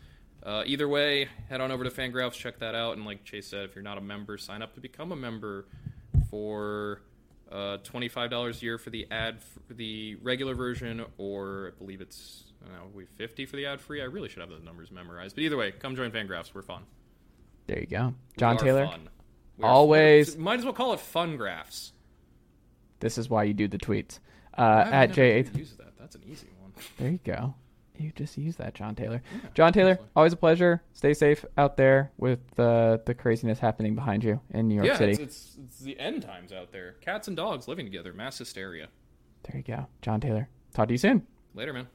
Uh, either way, head on over to Fangraphs, check that out, and like Chase said, if you're not a member, sign up to become a member for uh, twenty-five dollars a year for the ad for the regular version, or I believe it's I don't know, we fifty for the ad free. I really should have those numbers memorized, but either way, come join Fangraphs. We're fun. There you go. Jon Tayler, fun. Always- might as well call it fun graphs. this is why you do the tweets. Uh, at never J. used that. That's an easy one. There you go. You just use that, Jon Tayler. Jon Tayler, always a pleasure. Stay safe out there with uh, the craziness happening behind you in New York yeah, City. it's, it's it's the end times out there. Cats and dogs living together, mass hysteria. There you go. Jon Tayler. Talk to you soon. Later, man.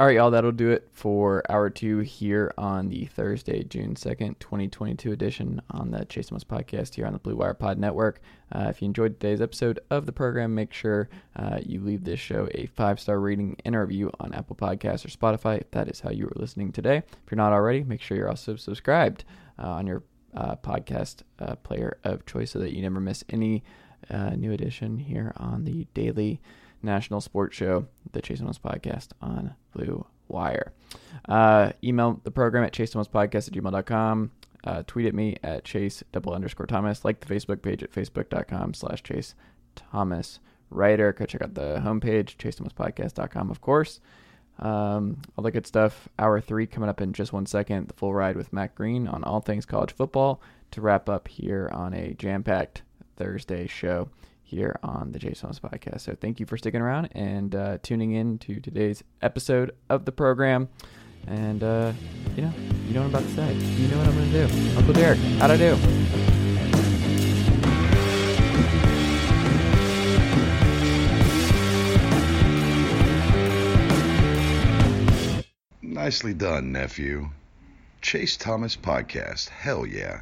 All right, y'all. That'll do it for hour two here on the Thursday, June 2nd, 2022 edition on the Chase Thomas podcast here on the Blue Wire Pod Network. Uh, if you enjoyed today's episode of the program, make sure uh, you leave this show a five star rating and review on Apple Podcasts or Spotify if that is how you are listening today. If you're not already, make sure you're also subscribed uh, on your uh, podcast uh, player of choice so that you never miss any uh, new edition here on the daily national sports show, the Chase Thomas Podcast on Blue Wire. Uh, email the program at chase thomas podcast at gmail.com. Uh, tweet at me at chase double underscore thomas. Like the Facebook page at facebook.com slash chase thomas writer. Go check out the homepage, chasethomaspodcast.com, of course. Um, all the good stuff. Hour three coming up in just one second. The full ride with Matt Green on all things college football to wrap up here on a jam packed Thursday show here on the Thomas podcast. So thank you for sticking around and uh, tuning in to today's episode of the program. And, uh, you know, you know what I'm about to say. You know what I'm going to do. Uncle Derek, how'd I do? Nicely done, nephew. Chase Thomas Podcast. Hell yeah.